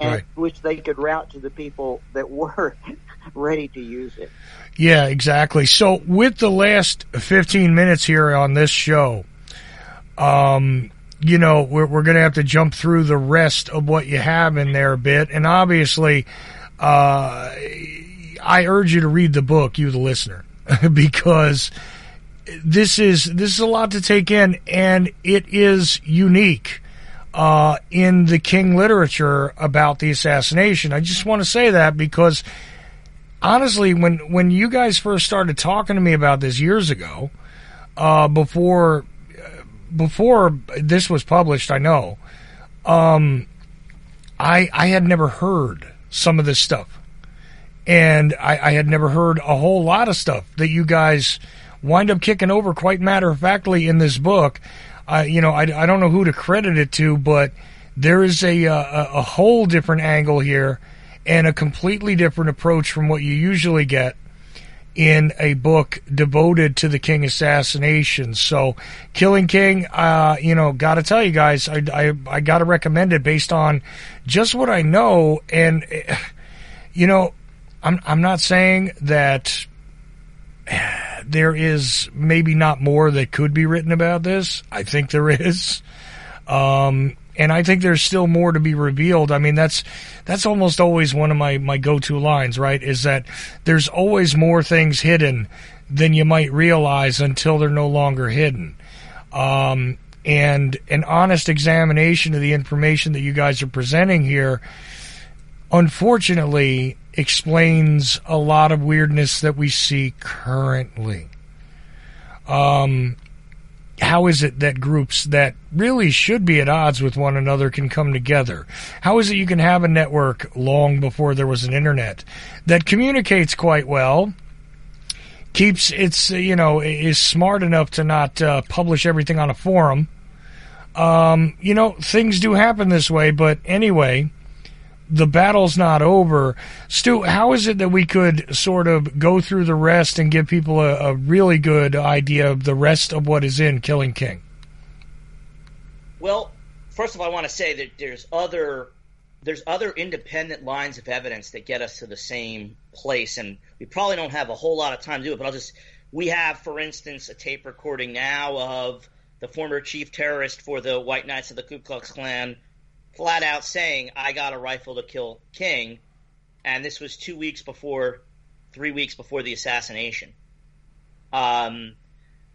and Right. which they could route to the people that were ready to use it. Yeah, exactly. So with the last 15 minutes here on this show, um, you know, we're, we're going to have to jump through the rest of what you have in there a bit. And obviously, uh, I urge you to read the book, you the listener, because this is, this is a lot to take in and it is unique. Uh, in the King literature about the assassination. I just want to say that because honestly, when when you guys first started talking to me about this years ago, uh, before before this was published, I know, um, I I had never heard some of this stuff, and I, I had never heard a whole lot of stuff that you guys wind up kicking over quite matter of factly in this book. I you know I, I don't know who to credit it to, but there is a, uh, a a whole different angle here and a completely different approach from what you usually get in a book devoted to the King assassination. So, Killing King, uh, you know, got to tell you guys, I, I, I got to recommend it based on just what I know. And, eh, you know, I'm, I'm not saying that there is maybe not more that could be written about this. I think there is. Um, and I think there's still more to be revealed. I mean, that's that's almost always one of my my go-to lines, right? Is that there's always more things hidden than you might realize until they're no longer hidden. Um, and an honest examination of the information that you guys are presenting here, unfortunately, explains a lot of weirdness that we see currently. Um, how is it that groups that really should be at odds with one another can come together? How is it you can have a network long before there was an internet that communicates quite well, keeps its, you know, is smart enough to not uh, publish everything on a forum? Um, you know, things do happen this way, but anyway, the battle's not over. Stu, how is it that we could sort of go through the rest and give people a, a really good idea of the rest of what is in Killing King? Well, first of all, I want to say that there's other there's other independent lines of evidence that get us to the same place, and we probably don't have a whole lot of time to do it. But I'll just we have, for instance, a tape recording now of the former chief terrorist for the White Knights of the Ku Klux Klan flat out saying, I got a rifle to kill King. And this was two weeks before, three weeks before the assassination. Um,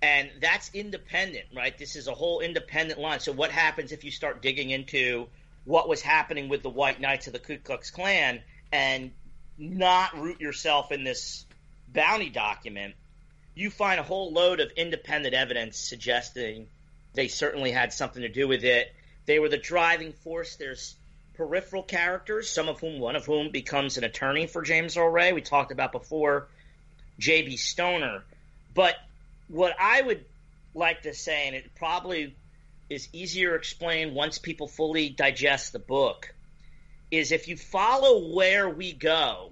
and that's independent, right? This is a whole independent line. So what happens if you start digging into what was happening with the White Knights of the Ku Klux Klan and not root yourself in this bounty document? You find a whole load of independent evidence suggesting they certainly had something to do with it they were the driving force. There's peripheral characters, some of whom, one of whom becomes an attorney for James Earl Ray. We talked about before J.B. Stoner. But what I would like to say, and it probably is easier explained once people fully digest the book, is if you follow where we go,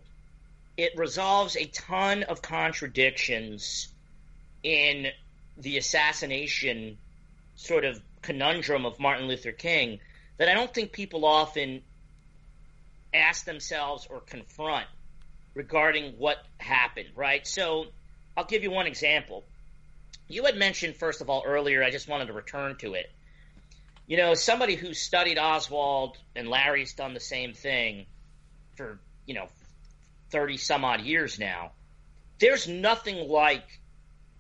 it resolves a ton of contradictions in the assassination sort of conundrum of Martin Luther King that I don't think people often ask themselves or confront regarding what happened, right? So I'll give you one example. You had mentioned, first of all, earlier, I just wanted to return to it. You know, somebody who studied Oswald and Larry's done the same thing for, you know, 30 some odd years now. There's nothing like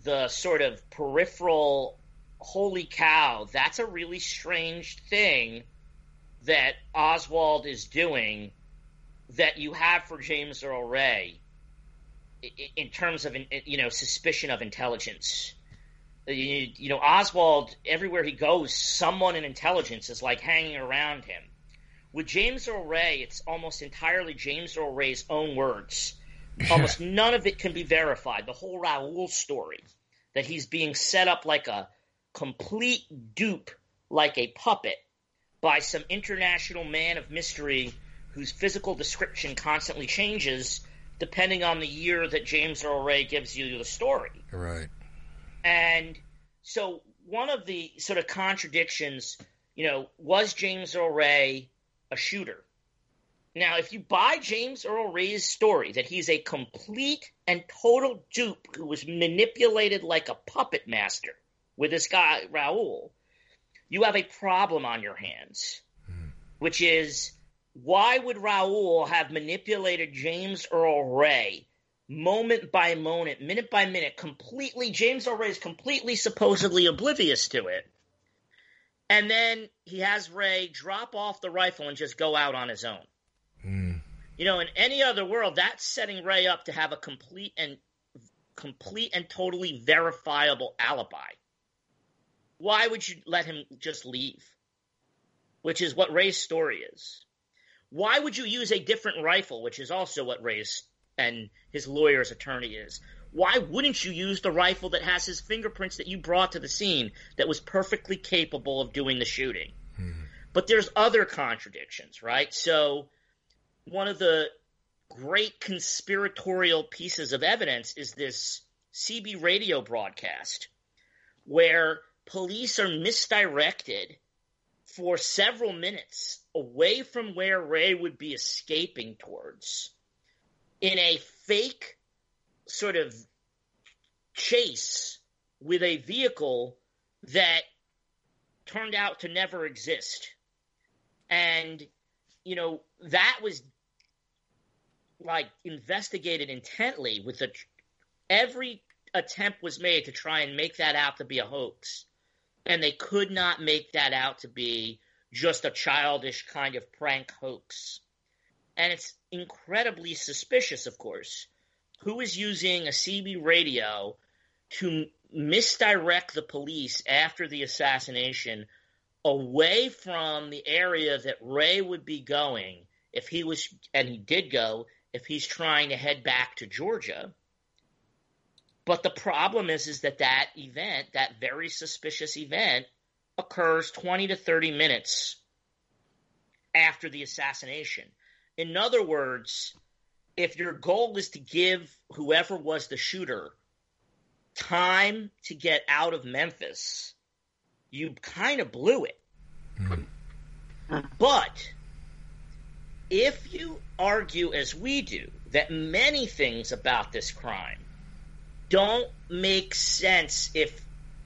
the sort of peripheral holy cow, that's a really strange thing that Oswald is doing that you have for James Earl Ray in terms of you know suspicion of intelligence. Uh, you, you know Oswald everywhere he goes, someone in intelligence is like hanging around him. With James Earl Ray, it's almost entirely James Earl Ray's own words. Almost none of it can be verified. The whole Raoul story that he's being set up like a complete dupe like a puppet by some international man of mystery whose physical description constantly changes depending on the year that James Earl Ray gives you the story. Right. And so one of the sort of contradictions, you know, was James Earl Ray a shooter? Now, if you buy James Earl Ray's story that he's a complete and total dupe who was manipulated like a puppet master, with this guy, Raoul, you have a problem on your hands, mm. which is why would Raoul have manipulated James Earl Ray moment by moment, minute by minute, completely? James Earl Ray is completely supposedly oblivious to it. And then he has Ray drop off the rifle and just go out on his own. Mm. You know, in any other world, that's setting Ray up to have a complete and complete and totally verifiable alibi why would you let him just leave? Which is what Ray's story is. Why would you use a different rifle, which is also what Ray's and his lawyer's attorney is? Why wouldn't you use the rifle that has his fingerprints that you brought to the scene that was perfectly capable of doing the shooting? Mm-hmm. But there's other contradictions, right? So one of the great conspiratorial pieces of evidence is this CB radio broadcast where police are misdirected for several minutes away from where Ray would be escaping towards in a fake sort of chase with a vehicle that turned out to never exist. And, you know, that was like investigated intently with a, every attempt was made to try and make that out to be a hoax And they could not make that out to be just a childish kind of prank hoax. And it's incredibly suspicious, of course. Who is using a CB radio to misdirect the police after the assassination away from the area that Ray would be going if he was, and he did go, if he's trying to head back to Georgia. But the problem is, is that that event, that very suspicious event, occurs 20 to 30 minutes after the assassination. In other words, if your goal is to give whoever was the shooter time to get out of Memphis, you kind of blew it. Mm-hmm. But if you argue, as we do, that many things about this crime don't make sense if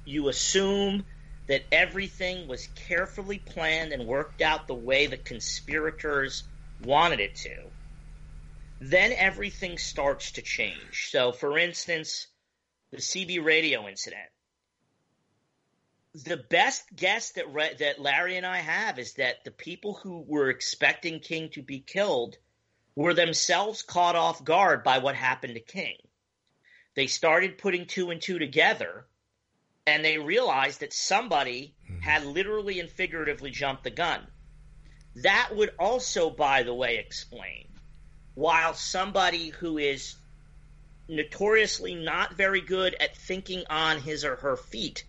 you assume that everything was carefully planned and worked out the way the conspirators wanted it to, then everything starts to change. So, for instance, the CB radio incident. The best guess that Re- that Larry and I have is that the people who were expecting King to be killed were themselves caught off guard by what happened to King. They started putting two and two together and they realized that somebody mm-hmm. had literally and figuratively jumped the gun. That would also, by the way, explain while somebody who is notoriously not very good at thinking on his or her feet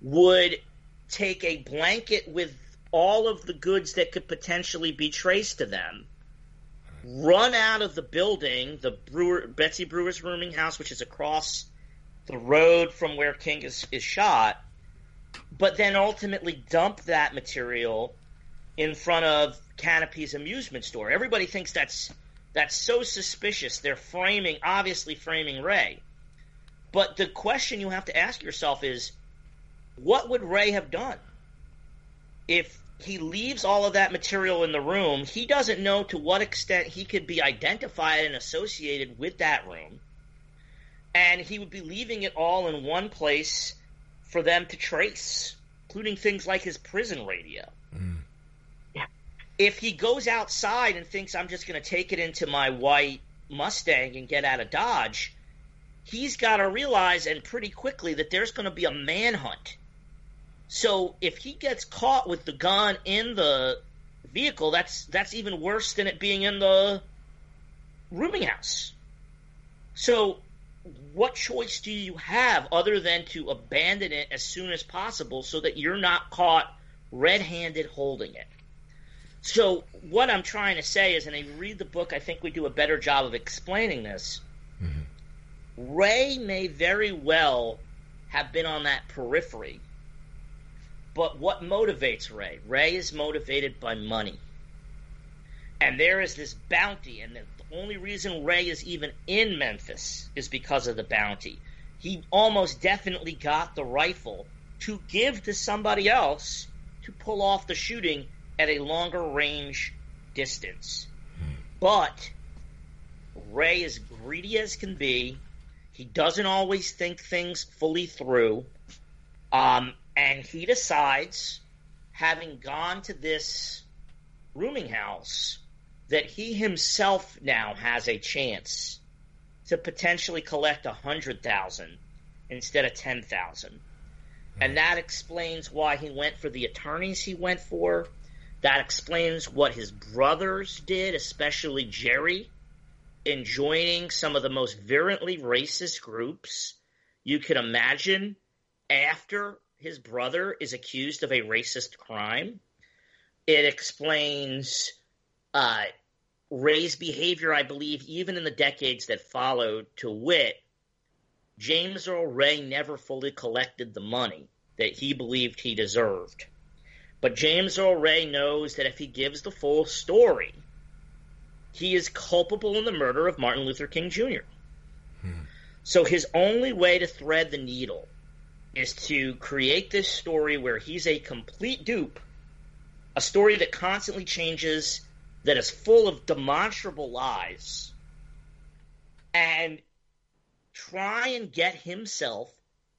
would take a blanket with all of the goods that could potentially be traced to them, run out of the building, the Brewer, Bessie Brewer's rooming house, which is across the road from where King is, is shot, but then ultimately dump that material in front of Canipe's amusement store. Everybody thinks that's that's so suspicious. They're framing, obviously framing Ray. But the question you have to ask yourself is, what would Ray have done if he leaves all of that material in the room? He doesn't know to what extent he could be identified and associated with that room and he would be leaving it all in one place for them to trace, including things like his prison radio. Mm. Yeah. If he goes outside and thinks I'm just going to take it into my white Mustang and get out of Dodge, he's got to realize and pretty quickly that there's going to be a manhunt. So if he gets caught with the gun in the vehicle, that's that's even worse than it being in the rooming house. So what choice do you have other than to abandon it as soon as possible so that you're not caught red handed holding it? So, what I'm trying to say is, and I read the book, I think we do a better job of explaining this. Mm-hmm. Ray may very well have been on that periphery. But what motivates Ray? Ray is motivated by money. And there is this bounty, and the only reason Ray is even in Memphis is because of the bounty. He almost definitely got the rifle to give to somebody else to pull off the shooting at a longer range distance. But Ray is greedy as can be. He doesn't always think things fully through. Um, and he decides, having gone to this rooming house, that he himself now has a chance to potentially collect a hundred thousand instead of ten thousand. And hmm. that explains why he went for the attorneys he went for. That explains what his brothers did, especially Jerry, in joining some of the most virulently racist groups you could imagine after his brother is accused of a racist crime. It explains uh, Ray's behavior, I believe, even in the decades that followed, to wit, James Earl Ray never fully collected the money that he believed he deserved. But James Earl Ray knows that if he gives the full story, he is culpable in the murder of Martin Luther King Jr. Hmm. So his only way to thread the needle is to create this story where he's a complete dupe, a story that constantly changes that is full of demonstrable lies and try and get himself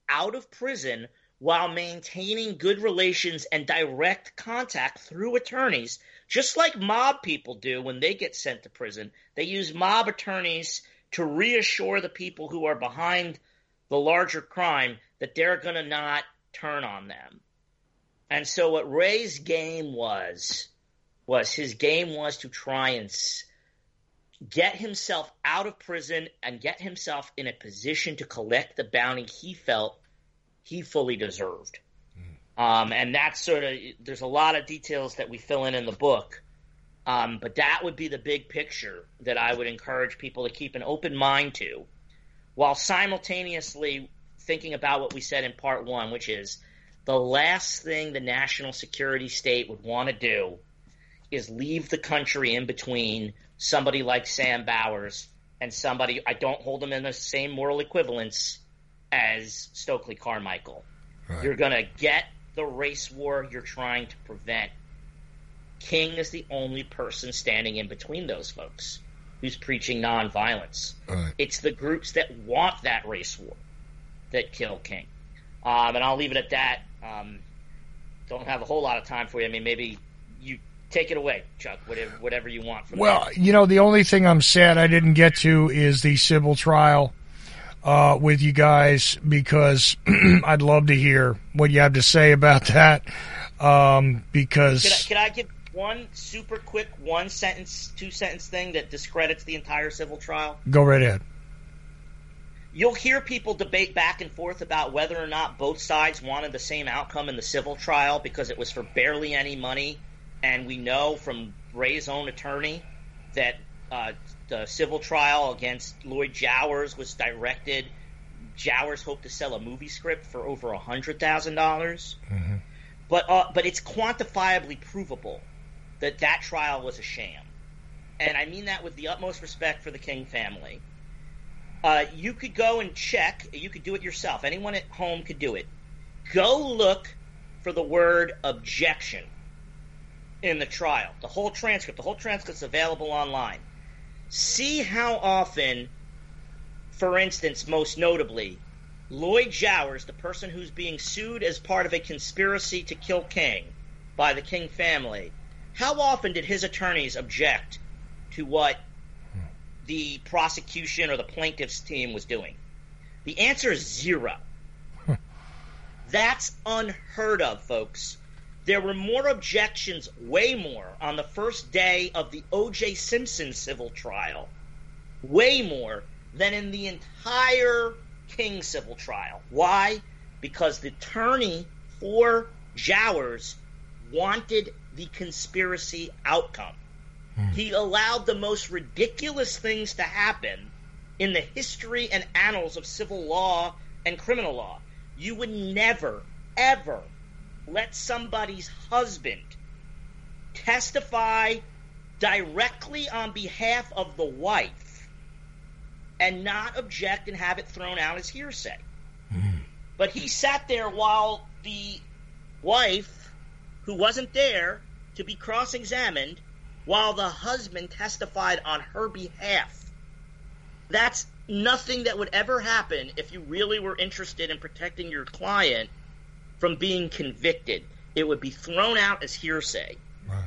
out of prison while maintaining good relations and direct contact through attorneys, just like mob people do when they get sent to prison. They use mob attorneys to reassure the people who are behind the larger crime that they're going to not turn on them. And so what Ray's game was was his game was to try and get himself out of prison and get himself in a position to collect the bounty he felt he fully deserved. Um, and that's sort of there's a lot of details that we fill in in the book, um, but that would be the big picture that I would encourage people to keep an open mind to, while simultaneously thinking about what we said in part one, which is the last thing the national security state would want to do is leave the country in between somebody like Sam Bowers and somebody I don't hold them in the same moral equivalence as Stokely Carmichael. Right. You're going to get the race war you're trying to prevent. King is the only person standing in between those folks who's preaching nonviolence. Right. It's the groups that want that race war that kill King. Um, and I'll leave it at that. Um, don't have a whole lot of time for you. I mean, maybe you take it away, Chuck. Whatever, whatever you want. From well, you know, the only thing I'm sad I didn't get to is the civil trial uh, with you guys because I'd love to hear what you have to say about that. Um, because can I, can I give one super quick one sentence, two sentence thing that discredits the entire civil trial? Go right ahead. You'll hear people debate back and forth about whether or not both sides wanted the same outcome in the civil trial because it was for barely any money and we know from Ray's own attorney that uh, the civil trial against Lloyd Jowers was directed. Jowers hoped to sell a movie script for over a hundred thousand dollars, mm-hmm. but uh, but it's quantifiably provable that that trial was a sham, and I mean that with the utmost respect for the King family. Uh, you could go and check. You could do it yourself. Anyone at home could do it. Go look for the word objection in the trial. The whole transcript, the whole transcript's available online. See how often, for instance, most notably, Lloyd Jowers, the person who's being sued as part of a conspiracy to kill King by the King family, how often did his attorneys object to what the prosecution or the plaintiff's team was doing? The answer is zero. That's unheard of, folks. There were more objections, way more, on the first day of the O.J. Simpson civil trial, way more than in the entire King civil trial. Why? Because the attorney for Jowers wanted the conspiracy outcome. He allowed the most ridiculous things to happen in the history and annals of civil law and criminal law. You would never, ever let somebody's husband testify directly on behalf of the wife and not object and have it thrown out as hearsay. But he sat there while the wife, who wasn't there to be cross examined, while the husband testified on her behalf. That's nothing that would ever happen if you really were interested in protecting your client from being convicted. It would be thrown out as hearsay. Right.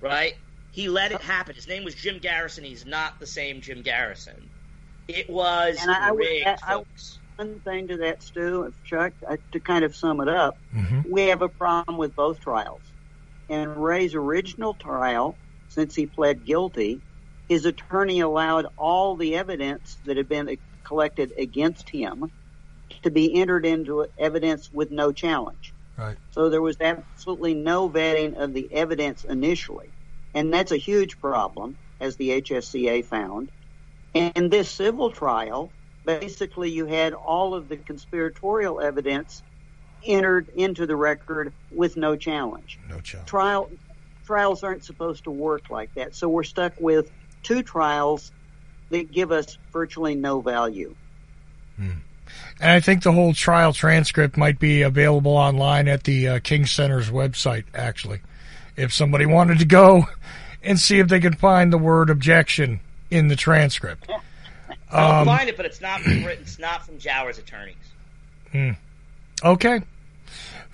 Right? He let it happen. His name was Jim Garrison. He's not the same Jim Garrison. It was and I, rigged, I, folks. One thing to that, Stu, Chuck, uh, to kind of sum it up, mm-hmm. we have a problem with both trials. In Ray's original trial, since he pled guilty, his attorney allowed all the evidence that had been collected against him to be entered into evidence with no challenge. Right. So there was absolutely no vetting of the evidence initially. And that's a huge problem, as the HSCA found. In this civil trial, basically you had all of the conspiratorial evidence entered into the record with no challenge. No challenge. Trial, trials aren't supposed to work like that. So we're stuck with two trials that give us virtually no value. Hmm. And I think the whole trial transcript might be available online at the uh, King Center's website, actually. If somebody wanted to go and see if they could find the word objection in the transcript. I'll um, find it, but it's not from, it's not from Jowers' attorneys. Hmm. Okay.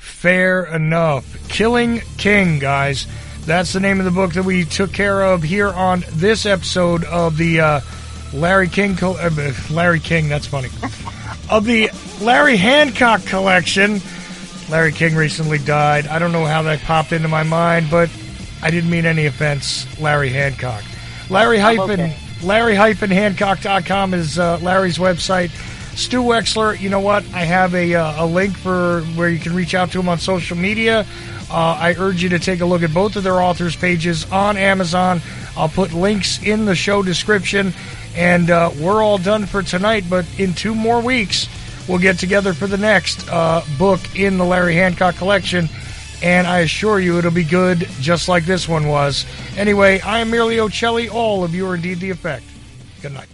Fair enough. Killing King, guys. That's the name of the book that we took care of here on this episode of the uh, Larry King. Co- uh, Larry King, that's funny. of the Larry Hancock collection. Larry King recently died. I don't know how that popped into my mind, but I didn't mean any offense, Larry Hancock. Larry hyphen okay. Larry hyphen Hancock.com is uh, Larry's website. Stu Wexler, you know what? I have a, uh, a link for where you can reach out to him on social media. Uh, I urge you to take a look at both of their authors' pages on Amazon. I'll put links in the show description. And uh, we're all done for tonight, but in two more weeks, we'll get together for the next uh, book in the Larry Hancock collection. And I assure you it'll be good, just like this one was. Anyway, I am Merely Ochelli. All of you are indeed the effect. Good night.